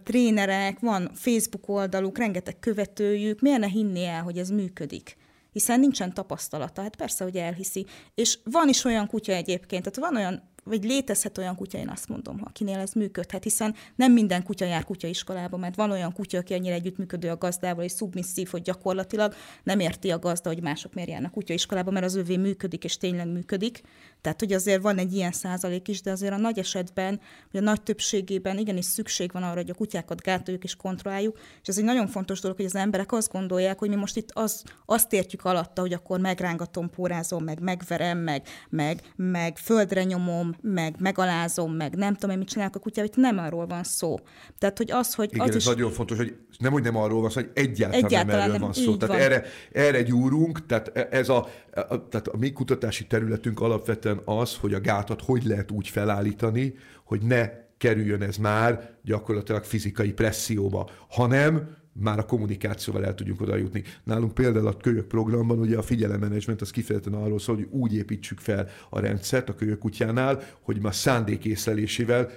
trénerek, van Facebook oldaluk, rengeteg követőjük, miért ne hinni el, hogy ez működik? Hiszen nincsen tapasztalata, hát persze, hogy elhiszi. És van is olyan kutya egyébként, tehát van olyan vagy létezhet olyan kutya, én azt mondom, akinél ez működhet, hiszen nem minden kutya jár kutyaiskolába, mert van olyan kutya, aki annyira együttműködő a gazdával, és szubmisszív, hogy gyakorlatilag nem érti a gazda, hogy mások miért járnak kutyaiskolába, mert az övé működik, és tényleg működik. Tehát, hogy azért van egy ilyen százalék is, de azért a nagy esetben, vagy a nagy többségében igenis szükség van arra, hogy a kutyákat gátoljuk és kontrolláljuk, és ez egy nagyon fontos dolog, hogy az emberek azt gondolják, hogy mi most itt az, azt értjük alatta, hogy akkor megrángatom, pórázom, meg megverem, meg, meg, meg földre nyomom, meg megalázom, meg nem tudom én mit csinálok a kutyával, itt nem arról van szó. Tehát, hogy az, hogy Igen, az ez is... nagyon fontos, hogy nem, hogy nem arról van szó, hogy egyáltalán, Egyáltalán nem erről nem, van szó. Tehát van. erre, erre gyúrunk, tehát ez a, a, tehát a mi kutatási területünk alapvetően az, hogy a gátat hogy lehet úgy felállítani, hogy ne kerüljön ez már gyakorlatilag fizikai presszióba, hanem már a kommunikációval el tudjunk oda jutni. Nálunk például a kölyök programban ugye a figyelemmenedzsment az kifejezetten arról szól, hogy úgy építsük fel a rendszert a kölyök kutyánál, hogy már szándékészlelésével,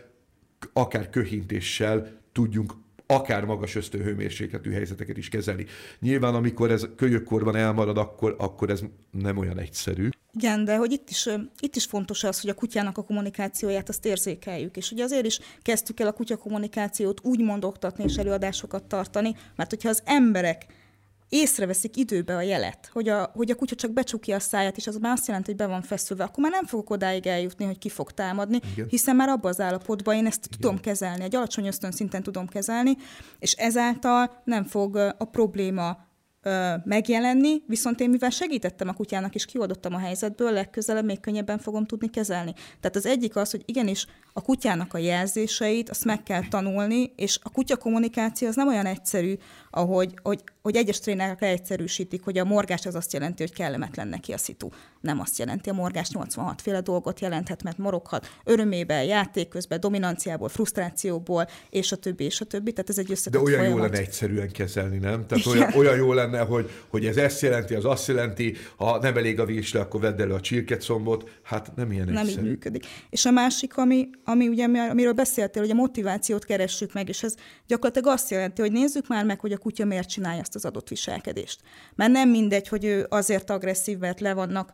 akár köhintéssel tudjunk akár magas ösztőhőmérsékletű helyzeteket is kezelni. Nyilván, amikor ez kölyökkorban elmarad, akkor, akkor ez nem olyan egyszerű. Igen, de hogy itt is, itt is fontos az, hogy a kutyának a kommunikációját azt érzékeljük. És ugye azért is kezdtük el a kutya kommunikációt úgy mondoktatni és előadásokat tartani, mert hogyha az emberek észreveszik időbe a jelet, hogy a, hogy a kutya csak becsukja a száját, és az már azt jelenti, hogy be van feszülve, akkor már nem fogok odáig eljutni, hogy ki fog támadni, Igen. hiszen már abban az állapotban én ezt Igen. tudom kezelni, egy alacsony ösztön szinten tudom kezelni, és ezáltal nem fog a probléma ö, megjelenni, viszont én mivel segítettem a kutyának és kioldottam a helyzetből, legközelebb még könnyebben fogom tudni kezelni. Tehát az egyik az, hogy igenis a kutyának a jelzéseit, azt meg kell tanulni, és a kutya kommunikáció az nem olyan egyszerű, ahogy hogy, hogy egyes trénerek leegyszerűsítik, hogy a morgás az azt jelenti, hogy kellemetlen neki a szitu. Nem azt jelenti, a morgás 86 féle dolgot jelenthet, mert moroghat örömében, játék közben, dominanciából, frusztrációból, és a többi, és a többi. Tehát ez egy De összetett olyan jó folyamat. lenne egyszerűen kezelni, nem? Tehát Igen. olyan, olyan jó lenne, hogy, hogy ez ezt jelenti, az azt jelenti, ha nem elég a vésle, akkor vedd elő a csirkecombot. Hát nem ilyen nem így egyszerű. működik. És a másik, ami, ami ugye, ami- amiről beszéltél, hogy a motivációt keressük meg, és ez gyakorlatilag azt jelenti, hogy nézzük már meg, hogy a kutya miért csinálja ezt az adott viselkedést. Mert nem mindegy, hogy ő azért agresszív, mert le vannak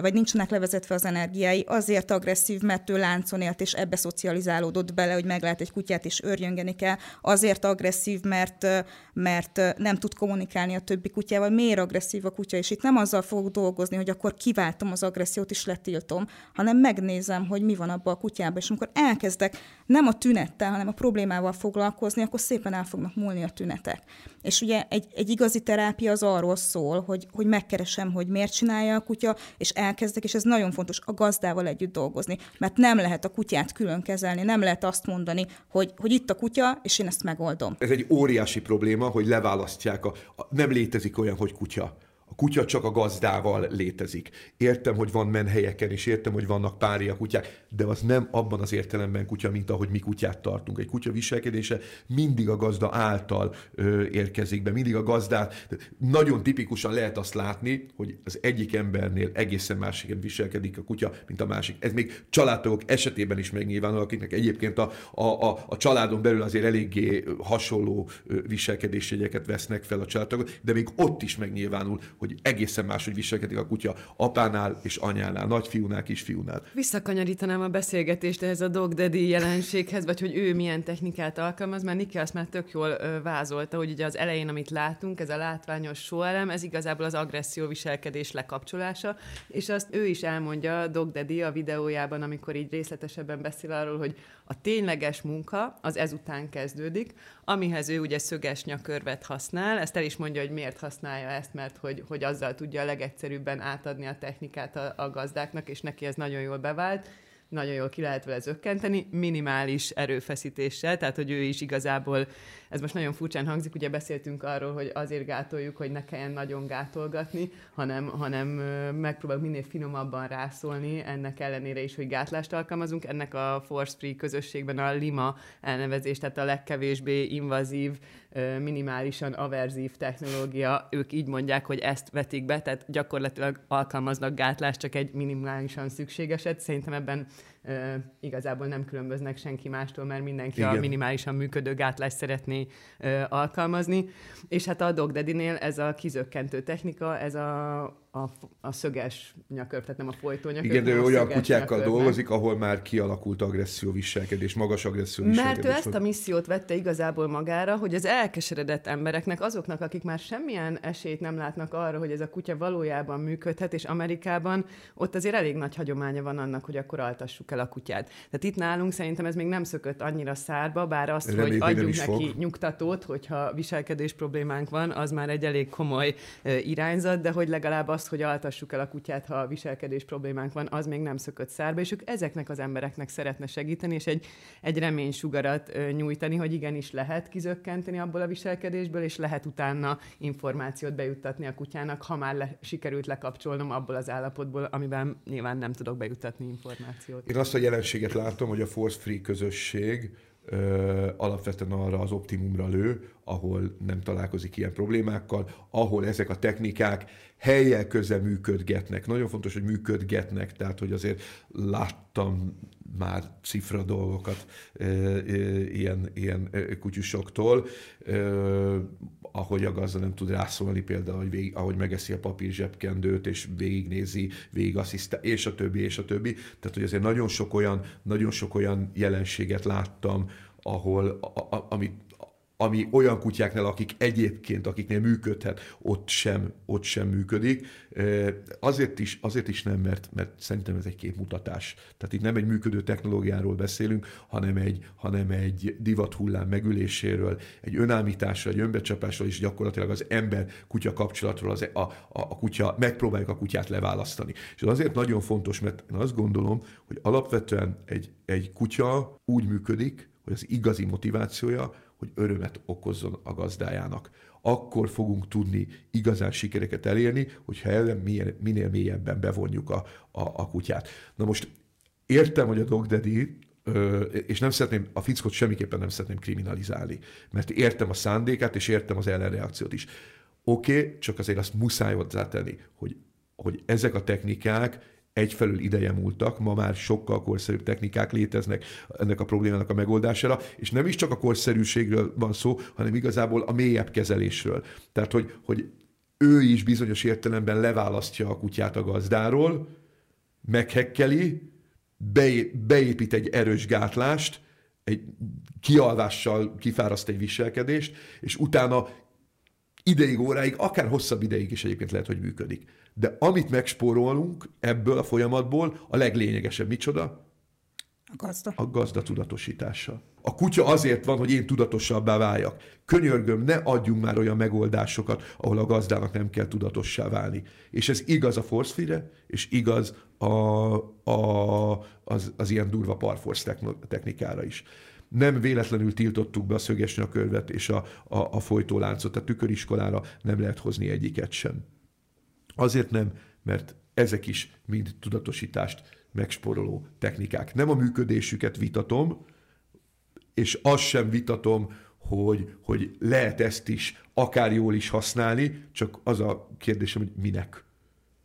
vagy nincsenek levezetve az energiái, azért agresszív, mert ő láncon élt, és ebbe szocializálódott bele, hogy meglát egy kutyát, és örjöngeni kell. Azért agresszív, mert, mert nem tud kommunikálni a többi kutyával. Miért agresszív a kutya? És itt nem azzal fogok dolgozni, hogy akkor kiváltom az agressziót, és letiltom, hanem megnézem, hogy mi van abban a kutyában. És amikor elkezdek nem a tünettel, hanem a problémával foglalkozni, akkor szépen el fognak múlni a tünetek. És ugye egy, egy igazi terápia az arról szól, hogy, hogy megkeresem, hogy miért csinálja a kutya, és elkezdek, és ez nagyon fontos, a gazdával együtt dolgozni. Mert nem lehet a kutyát külön kezelni, nem lehet azt mondani, hogy, hogy itt a kutya, és én ezt megoldom. Ez egy óriási probléma, hogy leválasztják, a, a nem létezik olyan, hogy kutya a kutya csak a gazdával létezik. Értem, hogy van menhelyeken, és értem, hogy vannak pária kutyák, de az nem abban az értelemben kutya, mint ahogy mi kutyát tartunk. Egy kutya viselkedése mindig a gazda által ö, érkezik be, mindig a gazdát. Nagyon tipikusan lehet azt látni, hogy az egyik embernél egészen másképpen viselkedik a kutya, mint a másik. Ez még családtagok esetében is megnyilvánul, akiknek egyébként a, a, a, a családon belül azért eléggé hasonló viselkedésjegyeket vesznek fel a családtagok, de még ott is megnyilvánul, hogy egészen máshogy viselkedik a kutya apánál és anyánál, nagyfiúnál, kisfiúnál. Visszakanyarítanám a beszélgetést ehhez a dog daddy jelenséghez, vagy hogy ő milyen technikát alkalmaz, mert Niki azt már tök jól vázolta, hogy ugye az elején, amit látunk, ez a látványos sóelem, ez igazából az agresszió viselkedés lekapcsolása, és azt ő is elmondja Dog Daddy a videójában, amikor így részletesebben beszél arról, hogy a tényleges munka az ezután kezdődik, amihez ő ugye szöges nyakörvet használ, ezt el is mondja, hogy miért használja ezt, mert hogy, hogy azzal tudja a legegyszerűbben átadni a technikát a, a gazdáknak, és neki ez nagyon jól bevált, nagyon jól ki lehet vele zökkenteni, minimális erőfeszítéssel, tehát hogy ő is igazából, ez most nagyon furcsán hangzik, ugye beszéltünk arról, hogy azért gátoljuk, hogy ne kelljen nagyon gátolgatni, hanem, hanem megpróbálunk minél finomabban rászólni, ennek ellenére is, hogy gátlást alkalmazunk. Ennek a Force Free közösségben a Lima elnevezés, tehát a legkevésbé invazív, minimálisan averzív technológia, ők így mondják, hogy ezt vetik be, tehát gyakorlatilag alkalmaznak gátlást, csak egy minimálisan szükségeset. Szerintem ebben igazából nem különböznek senki mástól, mert mindenki Igen. a minimálisan működő gátlást szeretné alkalmazni. És hát a Dogdaddy-nél ez a kizökkentő technika, ez a, a, a szöges nyakör, tehát nem a folytó nyakör. Igen, de ő olyan kutyákkal dolgozik, ahol már kialakult agresszió viselkedés, magas agresszió viselkedés. Mert ő ezt a missziót vette igazából magára, hogy az elkeseredett embereknek, azoknak, akik már semmilyen esélyt nem látnak arra, hogy ez a kutya valójában működhet, és Amerikában ott azért elég nagy hagyománya van annak, hogy akkor altassuk el a kutyát. Tehát itt nálunk szerintem ez még nem szökött annyira szárba, bár azt, Remény, hogy adjunk neki fog. nyugtatót, hogyha viselkedés problémánk van, az már egy elég komoly irányzat, de hogy legalább azt, hogy altassuk el a kutyát, ha a viselkedés problémánk van, az még nem szökött szárba, és ők ezeknek az embereknek szeretne segíteni, és egy, egy reménysugarat nyújtani, hogy igenis lehet kizökkenteni abból a viselkedésből, és lehet utána információt bejuttatni a kutyának, ha már le, sikerült lekapcsolnom abból az állapotból, amiben nyilván nem tudok bejuttatni információt. Én azt a jelenséget látom, hogy a Force Free közösség ö, alapvetően arra az optimumra lő, ahol nem találkozik ilyen problémákkal, ahol ezek a technikák helyel köze működgetnek. Nagyon fontos, hogy működgetnek, tehát hogy azért láttam már cifra dolgokat ilyen, ilyen kutyusoktól, ahogy a gazda nem tud rászólni például, hogy végig, ahogy megeszi a papír zsebkendőt, és végignézi, végig asszisztál, és a többi, és a többi. Tehát, hogy azért nagyon sok olyan, nagyon sok olyan jelenséget láttam, ahol, a, a, amit ami olyan kutyáknál, akik egyébként, akiknél működhet, ott sem, ott sem működik. Azért is, azért is nem, mert, mert szerintem ez egy képmutatás. Tehát itt nem egy működő technológiáról beszélünk, hanem egy, hanem egy divathullám megüléséről, egy önállításról, egy önbecsapásról, és gyakorlatilag az ember-kutya kapcsolatról az, a, a, a kutya, megpróbáljuk a kutyát leválasztani. És ez azért nagyon fontos, mert én azt gondolom, hogy alapvetően egy, egy kutya úgy működik, hogy az igazi motivációja, hogy örömet okozzon a gazdájának. Akkor fogunk tudni igazán sikereket elérni, hogyha ellen minél, minél mélyebben bevonjuk a, a, a kutyát. Na most értem, hogy a Dog Daddy és nem szeretném, a fickot semmiképpen nem szeretném kriminalizálni, mert értem a szándékát, és értem az ellenreakciót is. Oké, okay, csak azért azt muszáj hozzátenni, hogy, hogy ezek a technikák egyfelől ideje múltak, ma már sokkal korszerűbb technikák léteznek ennek a problémának a megoldására, és nem is csak a korszerűségről van szó, hanem igazából a mélyebb kezelésről. Tehát, hogy, hogy ő is bizonyos értelemben leválasztja a kutyát a gazdáról, meghekkeli, beépít egy erős gátlást, egy kialvással kifáraszt egy viselkedést, és utána ideig, óráig, akár hosszabb ideig is egyébként lehet, hogy működik. De amit megspórolunk ebből a folyamatból, a leglényegesebb micsoda? A gazda. A gazda tudatosítása. A kutya azért van, hogy én tudatosabbá váljak. Könyörgöm, ne adjunk már olyan megoldásokat, ahol a gazdának nem kell tudatossá válni. És ez igaz a force és igaz a, a, az, az ilyen durva parforce technikára is nem véletlenül tiltottuk be a szöges nyakörvet és a, a, a folytóláncot. A tüköriskolára nem lehet hozni egyiket sem. Azért nem, mert ezek is mind tudatosítást megsporoló technikák. Nem a működésüket vitatom, és azt sem vitatom, hogy, hogy lehet ezt is akár jól is használni, csak az a kérdésem, hogy minek.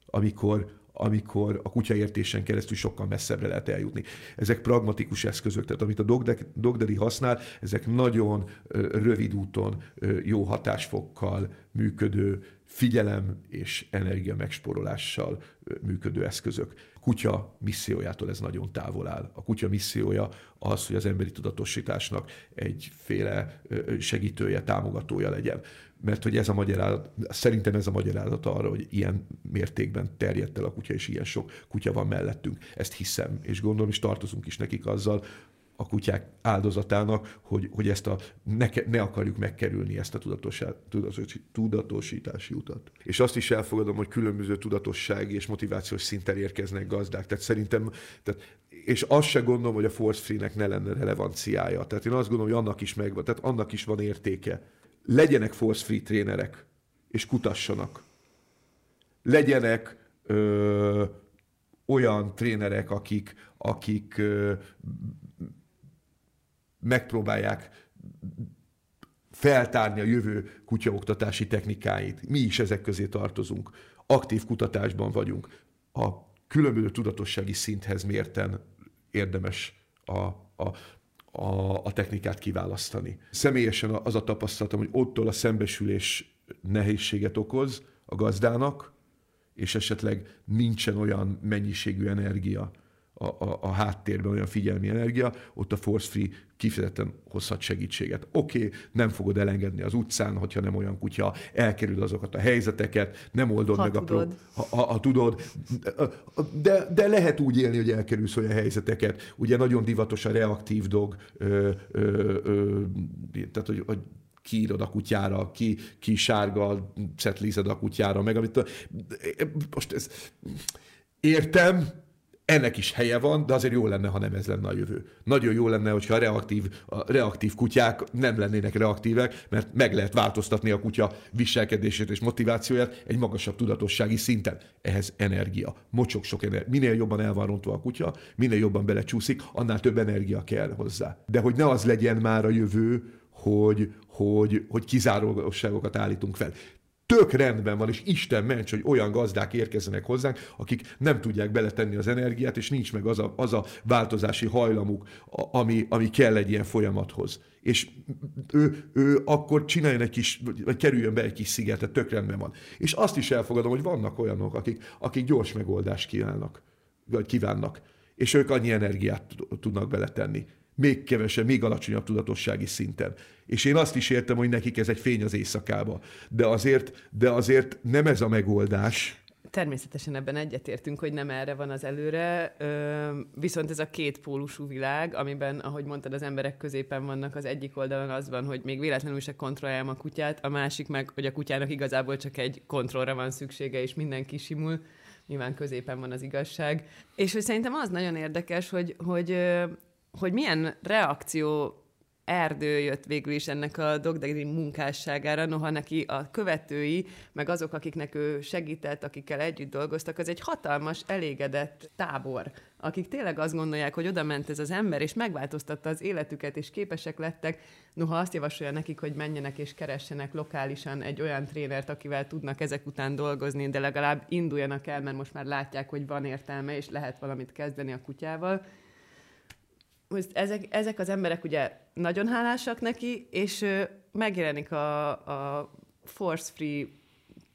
Amikor, amikor a kutyaértésen keresztül sokkal messzebbre lehet eljutni. Ezek pragmatikus eszközök, tehát amit a Dogdaddy használ, ezek nagyon rövid úton, jó hatásfokkal működő, figyelem és energia megsporolással működő eszközök. A kutya missziójától ez nagyon távol áll. A kutya missziója az, hogy az emberi tudatosításnak egyféle segítője, támogatója legyen mert hogy ez a magyarázat, szerintem ez a magyarázat arra, hogy ilyen mértékben terjedt el a kutya, és ilyen sok kutya van mellettünk. Ezt hiszem, és gondolom, és tartozunk is nekik azzal, a kutyák áldozatának, hogy, hogy ezt a, ne, ne akarjuk megkerülni ezt a tudatosítási utat. És azt is elfogadom, hogy különböző tudatossági és motivációs szinten érkeznek gazdák. Tehát szerintem, tehát, és azt se gondolom, hogy a force free-nek ne lenne relevanciája. Tehát én azt gondolom, hogy annak is megvan, tehát annak is van értéke legyenek force free trénerek, és kutassanak. Legyenek ö, olyan trénerek, akik, akik ö, megpróbálják feltárni a jövő kutyaoktatási technikáit. Mi is ezek közé tartozunk. Aktív kutatásban vagyunk. A különböző tudatossági szinthez mérten érdemes a, a a, a technikát kiválasztani. Személyesen az a tapasztalatom, hogy ottól a szembesülés nehézséget okoz a gazdának, és esetleg nincsen olyan mennyiségű energia, a, a, a háttérben olyan figyelmi energia, ott a Force Free kifejezetten hozhat segítséget. Oké, okay, nem fogod elengedni az utcán, hogyha nem olyan kutya, elkerül azokat a helyzeteket, nem oldod ha meg tudod. a pro... Ha, ha, ha tudod, de, de lehet úgy élni, hogy elkerülsz olyan helyzeteket. Ugye nagyon divatos a reaktív dog, ö, ö, ö, tehát hogy, hogy kiírod a kutyára, ki, ki sárga, szetlízed a kutyára, meg amit... Most ez... Értem, ennek is helye van, de azért jó lenne, ha nem ez lenne a jövő. Nagyon jó lenne, hogyha a reaktív, a reaktív kutyák nem lennének reaktívek, mert meg lehet változtatni a kutya viselkedését és motivációját egy magasabb tudatossági szinten. Ehhez energia, mocsok sok energia. Minél jobban el van rontva a kutya, minél jobban belecsúszik, annál több energia kell hozzá. De hogy ne az legyen már a jövő, hogy, hogy, hogy kizárólagosságokat állítunk fel tök rendben van, és Isten ments, hogy olyan gazdák érkezzenek hozzánk, akik nem tudják beletenni az energiát, és nincs meg az a, az a változási hajlamuk, ami, ami kell egy ilyen folyamathoz. És ő, ő akkor csináljon egy kis, vagy kerüljön be egy kis szigetet, tök rendben van. És azt is elfogadom, hogy vannak olyanok, akik, akik gyors megoldást kívánnak, vagy kívánnak, és ők annyi energiát tudnak beletenni még kevesebb, még alacsonyabb tudatossági szinten. És én azt is értem, hogy nekik ez egy fény az éjszakába. De azért, de azért nem ez a megoldás. Természetesen ebben egyetértünk, hogy nem erre van az előre, viszont ez a két pólusú világ, amiben, ahogy mondtad, az emberek középen vannak, az egyik oldalon az van, hogy még véletlenül se kontrolljám a kutyát, a másik meg, hogy a kutyának igazából csak egy kontrollra van szüksége, és mindenki simul nyilván középen van az igazság. És hogy szerintem az nagyon érdekes, hogy, hogy hogy milyen reakció erdő jött végül is ennek a Dogdegri munkásságára, noha neki a követői, meg azok, akiknek ő segített, akikkel együtt dolgoztak, az egy hatalmas, elégedett tábor, akik tényleg azt gondolják, hogy oda ment ez az ember, és megváltoztatta az életüket, és képesek lettek, noha azt javasolja nekik, hogy menjenek és keressenek lokálisan egy olyan trénert, akivel tudnak ezek után dolgozni, de legalább induljanak el, mert most már látják, hogy van értelme, és lehet valamit kezdeni a kutyával most ezek, ezek az emberek ugye nagyon hálásak neki, és megjelenik a, a Force Free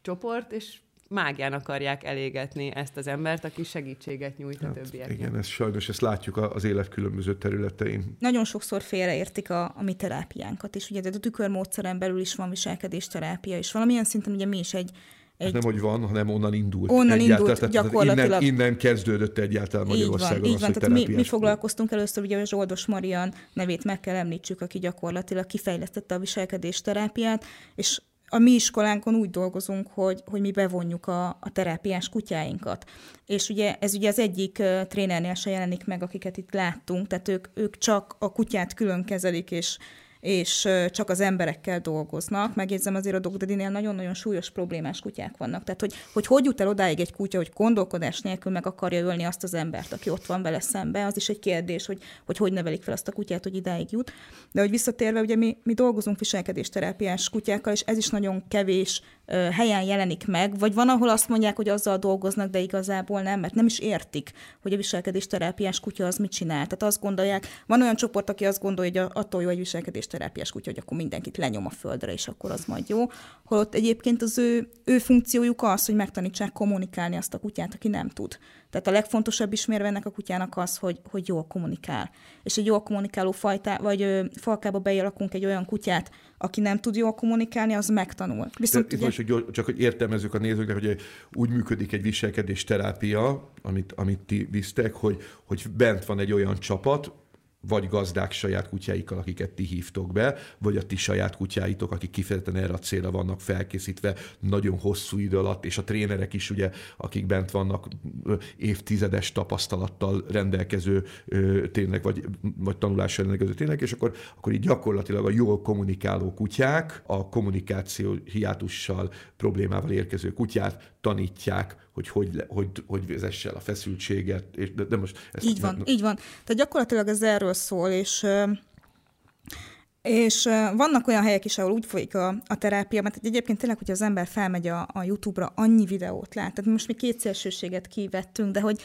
csoport, és mágián akarják elégetni ezt az embert, aki segítséget nyújt hát, a többieknek. Igen, ez sajnos ezt látjuk az élet különböző területein. Nagyon sokszor félreértik a, a mi terápiánkat is. Ugye, de a tükörmódszeren belül is van viselkedésterápia, és valamilyen szinten ugye mi is egy, egy... Nem, hogy van, hanem onnan indult. Onnan indult tehát, gyakorlatilag. Innen, innen kezdődött egyáltalán Magyarországon így van, az, így van. Tehát mi, mi foglalkoztunk először, ugye a Zsoldos Marian nevét meg kell említsük, aki gyakorlatilag kifejlesztette a viselkedésterápiát, és a mi iskolánkon úgy dolgozunk, hogy, hogy mi bevonjuk a, a terápiás kutyáinkat. És ugye ez ugye az egyik uh, trénernél se jelenik meg, akiket itt láttunk, tehát ők, ők csak a kutyát külön kezelik, és és csak az emberekkel dolgoznak. Megjegyzem azért a Dogdadinél nagyon-nagyon súlyos problémás kutyák vannak. Tehát, hogy, hogy hogy jut el odáig egy kutya, hogy gondolkodás nélkül meg akarja ölni azt az embert, aki ott van vele szembe, az is egy kérdés, hogy hogy, hogy nevelik fel azt a kutyát, hogy idáig jut. De hogy visszatérve, ugye mi, mi dolgozunk viselkedésterápiás kutyákkal, és ez is nagyon kevés helyen jelenik meg, vagy van, ahol azt mondják, hogy azzal dolgoznak, de igazából nem, mert nem is értik, hogy a viselkedésterápiás kutya az mit csinál. Tehát azt gondolják, van olyan csoport, aki azt gondolja, hogy attól jó egy viselkedésterápiás kutya, hogy akkor mindenkit lenyom a földre, és akkor az majd jó. Holott egyébként az ő, ő funkciójuk az, hogy megtanítsák kommunikálni azt a kutyát, aki nem tud. Tehát a legfontosabb ismérve ennek a kutyának az, hogy, hogy jól kommunikál. És egy jól kommunikáló fajta, vagy ö, falkába bejelakunk egy olyan kutyát, aki nem tud jól kommunikálni, az megtanul. Viszont ugye... most, hogy csak hogy értelmezzük a nézőknek, hogy úgy működik egy viselkedés terápia, amit, amit ti visztek, hogy, hogy bent van egy olyan csapat, vagy gazdák saját kutyáikkal, akiket ti hívtok be, vagy a ti saját kutyáitok, akik kifejezetten erre a célra vannak felkészítve nagyon hosszú idő alatt, és a trénerek is ugye, akik bent vannak évtizedes tapasztalattal rendelkező tényleg, vagy, vagy tanulással rendelkező tényleg, és akkor, akkor így gyakorlatilag a jól kommunikáló kutyák, a kommunikáció hiátussal, problémával érkező kutyát tanítják, hogy hogy, hogy, hogy vezesse el a feszültséget. És, de, de most ezt így van, nem, így van. Tehát gyakorlatilag ez erről szól, és és vannak olyan helyek is, ahol úgy folyik a, a terápia, mert egyébként tényleg, hogy az ember felmegy a, a YouTube-ra, annyi videót lát. Tehát most mi kétszersőséget kivettünk, de hogy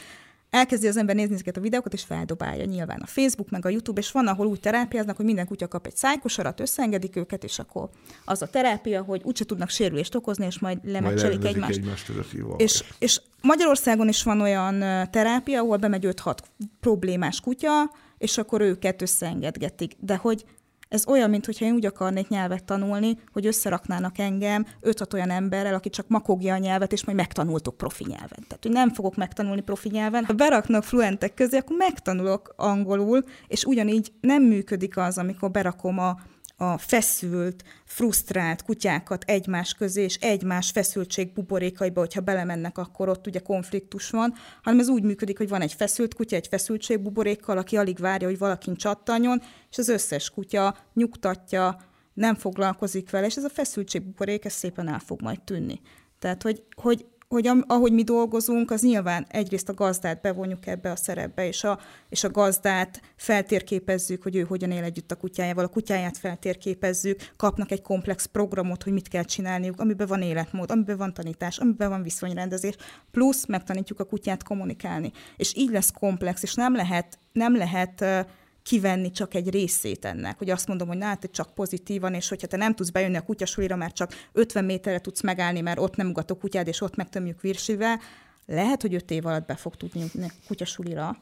elkezdi az ember nézni ezeket a videókat, és feldobálja nyilván a Facebook, meg a YouTube, és van, ahol úgy terápiáznak, hogy minden kutya kap egy szájkosarat, összeengedik őket, és akkor az a terápia, hogy úgyse tudnak sérülést okozni, és majd lemecselik egymást. egymást és, és Magyarországon is van olyan terápia, ahol bemegy 5-6 problémás kutya, és akkor őket összeengedgetik. De hogy ez olyan, mintha én úgy akarnék nyelvet tanulni, hogy összeraknának engem öt olyan emberrel, aki csak makogja a nyelvet, és majd megtanultok profi nyelven. Tehát, hogy nem fogok megtanulni profi nyelven. Ha beraknak fluentek közé, akkor megtanulok angolul, és ugyanígy nem működik az, amikor berakom a a feszült, frusztrált kutyákat egymás közé, és egymás feszültség buborékaiba, hogyha belemennek, akkor ott ugye konfliktus van, hanem ez úgy működik, hogy van egy feszült kutya, egy feszültség buborékkal, aki alig várja, hogy valakin csattanjon, és az összes kutya nyugtatja, nem foglalkozik vele, és ez a feszültség buborék, ez szépen el fog majd tűnni. Tehát, hogy, hogy hogy ahogy mi dolgozunk, az nyilván egyrészt a gazdát bevonjuk ebbe a szerepbe, és a, és a gazdát feltérképezzük, hogy ő hogyan él együtt a kutyájával, a kutyáját feltérképezzük, kapnak egy komplex programot, hogy mit kell csinálniuk, amiben van életmód, amiben van tanítás, amiben van viszonyrendezés, plusz megtanítjuk a kutyát kommunikálni. És így lesz komplex, és nem lehet, nem lehet uh, kivenni csak egy részét ennek, hogy azt mondom, hogy na, hát csak pozitívan, és hogyha te nem tudsz bejönni a kutyasulira, mert csak 50 méterre tudsz megállni, mert ott nem ugat a kutyád, és ott megtömjük virsivel, lehet, hogy 5 év alatt be fog tudni a kutyasulira,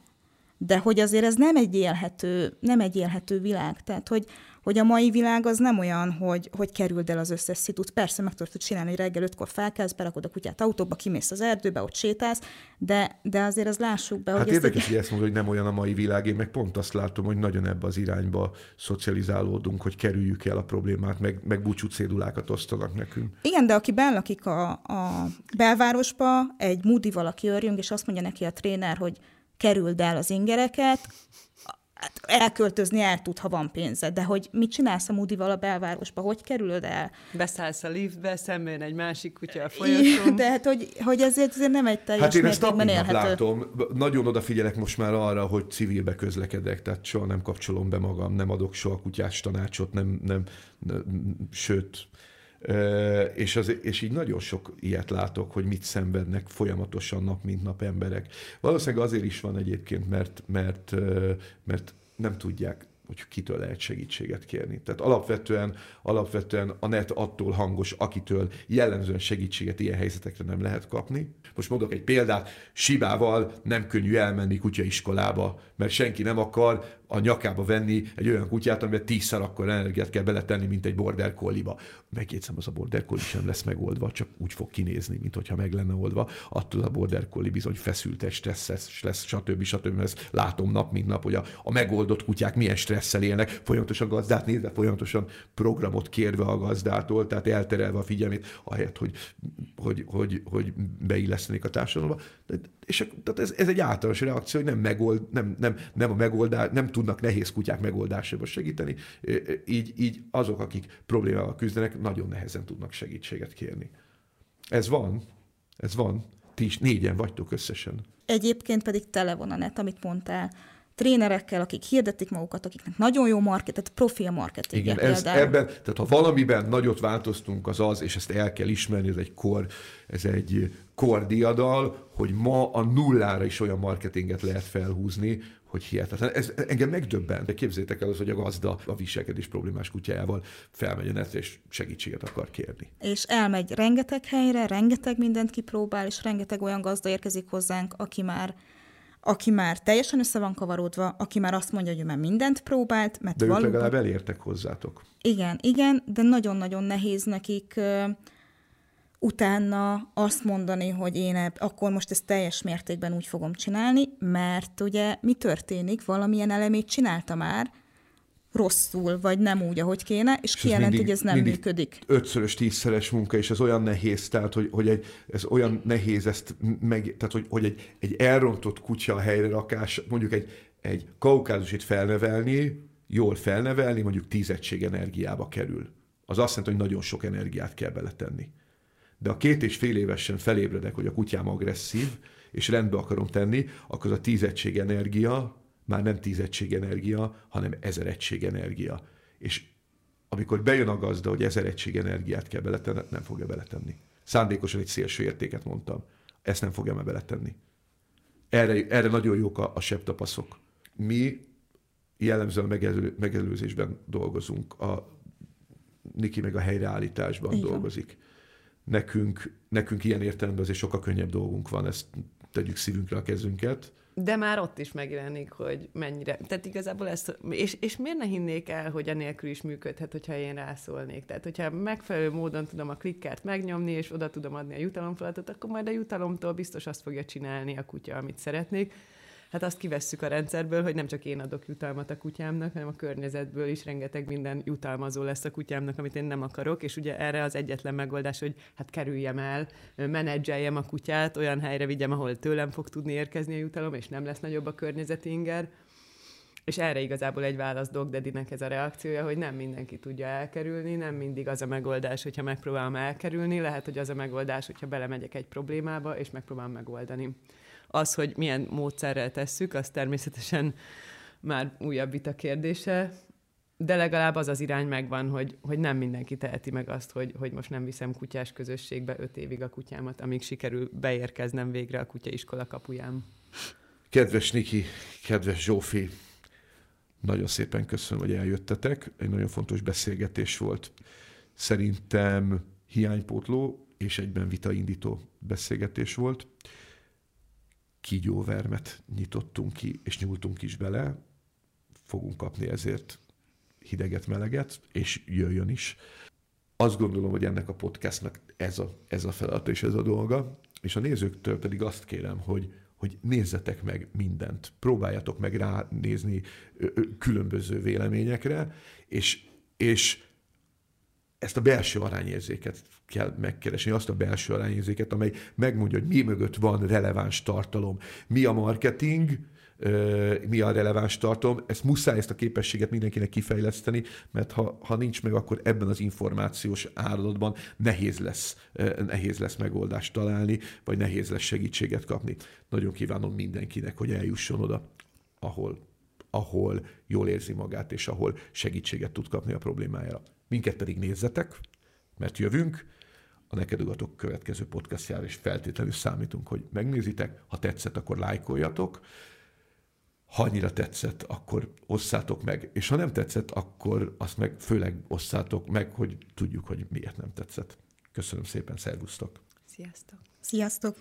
de hogy azért ez nem egy élhető, nem egy élhető világ. Tehát, hogy, hogy a mai világ az nem olyan, hogy, hogy kerüld el az összes szitut. Persze meg tudod csinálni, hogy reggel ötkor felkelsz, berakod a kutyát autóba, kimész az erdőbe, ott sétálsz, de, de azért az lássuk be, hát hogy... Hát érdekes, hogy ezt mondod, hogy nem olyan a mai világ, én meg pont azt látom, hogy nagyon ebbe az irányba szocializálódunk, hogy kerüljük el a problémát, meg, meg búcsú cédulákat osztanak nekünk. Igen, de aki lakik a, a belvárosba, egy moody valaki örjünk, és azt mondja neki a tréner, hogy kerüld el az ingereket, hát elköltözni el tud, ha van pénzed, de hogy mit csinálsz a Moody-val a belvárosba, hogy kerülöd el? Beszállsz a liftbe, szemben egy másik kutya a folyosón. De hát, hogy, hogy ezért, ezért nem egy teljes Hát én ezt nap, élhető. látom. Nagyon odafigyelek most már arra, hogy civilbe közlekedek, tehát soha nem kapcsolom be magam, nem adok soha kutyás tanácsot, nem, nem, nem sőt, és, az, és így nagyon sok ilyet látok, hogy mit szenvednek folyamatosan nap mint nap emberek. Valószínűleg azért is van egyébként, mert, mert, mert nem tudják hogy kitől lehet segítséget kérni. Tehát alapvetően, alapvetően a net attól hangos, akitől jellemzően segítséget ilyen helyzetekre nem lehet kapni. Most mondok egy példát, Sibával nem könnyű elmenni kutyaiskolába, mert senki nem akar a nyakába venni egy olyan kutyát, amiben tízszer akkor energiát kell beletenni, mint egy border collie-ba. Megjegyzem, az a border collie sem lesz megoldva, csak úgy fog kinézni, mint hogyha meg lenne oldva. Attól a border collie bizony feszültes, stresszes lesz, stb. stb. Ezt látom nap, mint nap, hogy a, a megoldott kutyák milyen stresszel élnek, folyamatosan gazdát nézve, folyamatosan programot kérve a gazdától, tehát elterelve a figyelmét, ahelyett, hogy, hogy, hogy, hogy beillesztenék a társadalomba. És tehát ez, ez egy általános reakció, hogy nem, megold, nem, nem, nem a megoldás, nem tudnak nehéz kutyák megoldásába segíteni, így, így azok, akik problémával küzdenek, nagyon nehezen tudnak segítséget kérni. Ez van, ez van. Ti is négyen vagytok összesen. Egyébként pedig tele van a net, amit mondtál trénerekkel, akik hirdetik magukat, akiknek nagyon jó market, tehát profi a marketing. Igen, ez, ebben, tehát ha valamiben nagyot változtunk, az az, és ezt el kell ismerni, ez egy kor, ez egy kordiadal, hogy ma a nullára is olyan marketinget lehet felhúzni, hogy hihetetlen. Ez engem megdöbben. De képzétek el az, hogy a gazda a viselkedés problémás kutyájával felmegy a netre, és segítséget akar kérni. És elmegy rengeteg helyre, rengeteg mindent kipróbál, és rengeteg olyan gazda érkezik hozzánk, aki már aki már teljesen össze van kavarodva, aki már azt mondja, hogy ő már mindent próbált, mert De valóban... ők legalább elértek hozzátok. Igen, igen, de nagyon-nagyon nehéz nekik utána azt mondani, hogy én ebb, akkor most ezt teljes mértékben úgy fogom csinálni, mert ugye mi történik? Valamilyen elemét csinálta már, rosszul, vagy nem úgy, ahogy kéne, és, és kijelent, hogy ez nem működik. Ötszörös, tízszeres munka, és ez olyan nehéz, tehát, hogy, hogy egy, ez olyan nehéz ezt meg, tehát, hogy, hogy egy, egy elrontott kutya helyre rakás, mondjuk egy, egy kaukázusit felnevelni, jól felnevelni, mondjuk tíz egység energiába kerül. Az azt jelenti, hogy nagyon sok energiát kell beletenni. De a két és fél évesen felébredek, hogy a kutyám agresszív, és rendbe akarom tenni, akkor az a tíz egység energia, már nem tíz egység energia, hanem ezer egység energia. És amikor bejön a gazda, hogy ezer egység energiát kell beletenni, nem fogja beletenni. Szándékosan egy szélső értéket mondtam. Ezt nem fogja meg beletenni. Erre, erre nagyon jók a, a septapaszok. Mi jellemzően megelő, megelőzésben dolgozunk. A Niki meg a helyreállításban Igen. dolgozik. Nekünk, nekünk ilyen értelemben azért sokkal könnyebb dolgunk van, ezt tegyük szívünkre a kezünket. De már ott is megjelenik, hogy mennyire. Tehát igazából ezt, és, és miért ne hinnék el, hogy anélkül is működhet, hogyha én rászólnék. Tehát, hogyha megfelelő módon tudom a klikkert megnyomni, és oda tudom adni a jutalomfalatot, akkor majd a jutalomtól biztos azt fogja csinálni a kutya, amit szeretnék hát azt kivesszük a rendszerből, hogy nem csak én adok jutalmat a kutyámnak, hanem a környezetből is rengeteg minden jutalmazó lesz a kutyámnak, amit én nem akarok, és ugye erre az egyetlen megoldás, hogy hát kerüljem el, menedzseljem a kutyát, olyan helyre vigyem, ahol tőlem fog tudni érkezni a jutalom, és nem lesz nagyobb a környezeti inger. És erre igazából egy válasz Dogdedinek ez a reakciója, hogy nem mindenki tudja elkerülni, nem mindig az a megoldás, hogyha megpróbálom elkerülni, lehet, hogy az a megoldás, hogyha belemegyek egy problémába, és megpróbálom megoldani. Az, hogy milyen módszerrel tesszük, az természetesen már újabb vita kérdése, de legalább az az irány megvan, hogy, hogy nem mindenki teheti meg azt, hogy, hogy most nem viszem kutyás közösségbe öt évig a kutyámat, amíg sikerül beérkeznem végre a kutyaiskola kapujám. Kedves Niki, kedves Zsófi, nagyon szépen köszönöm, hogy eljöttetek. Egy nagyon fontos beszélgetés volt. Szerintem hiánypótló és egyben vitaindító beszélgetés volt kígyóvermet nyitottunk ki, és nyúltunk is bele, fogunk kapni ezért hideget, meleget, és jöjjön is. Azt gondolom, hogy ennek a podcastnak ez a, ez a feladata és ez a dolga, és a nézőktől pedig azt kérem, hogy, hogy nézzetek meg mindent, próbáljatok meg ránézni különböző véleményekre, és, és ezt a belső arányérzéket kell megkeresni, azt a belső arányérzéket, amely megmondja, hogy mi mögött van releváns tartalom, mi a marketing, mi a releváns tartalom. Ezt muszáj ezt a képességet mindenkinek kifejleszteni, mert ha, ha nincs meg, akkor ebben az információs áradatban nehéz lesz, nehéz lesz megoldást találni, vagy nehéz lesz segítséget kapni. Nagyon kívánom mindenkinek, hogy eljusson oda, ahol ahol jól érzi magát, és ahol segítséget tud kapni a problémájára. Minket pedig nézzetek, mert jövünk, a Neked Ugatok következő podcastjára, és feltétlenül számítunk, hogy megnézitek. Ha tetszett, akkor lájkoljatok. ha annyira tetszett, akkor osszátok meg, és ha nem tetszett, akkor azt meg főleg osszátok meg, hogy tudjuk, hogy miért nem tetszett. Köszönöm szépen, szervusztok! Sziasztok! Sziasztok!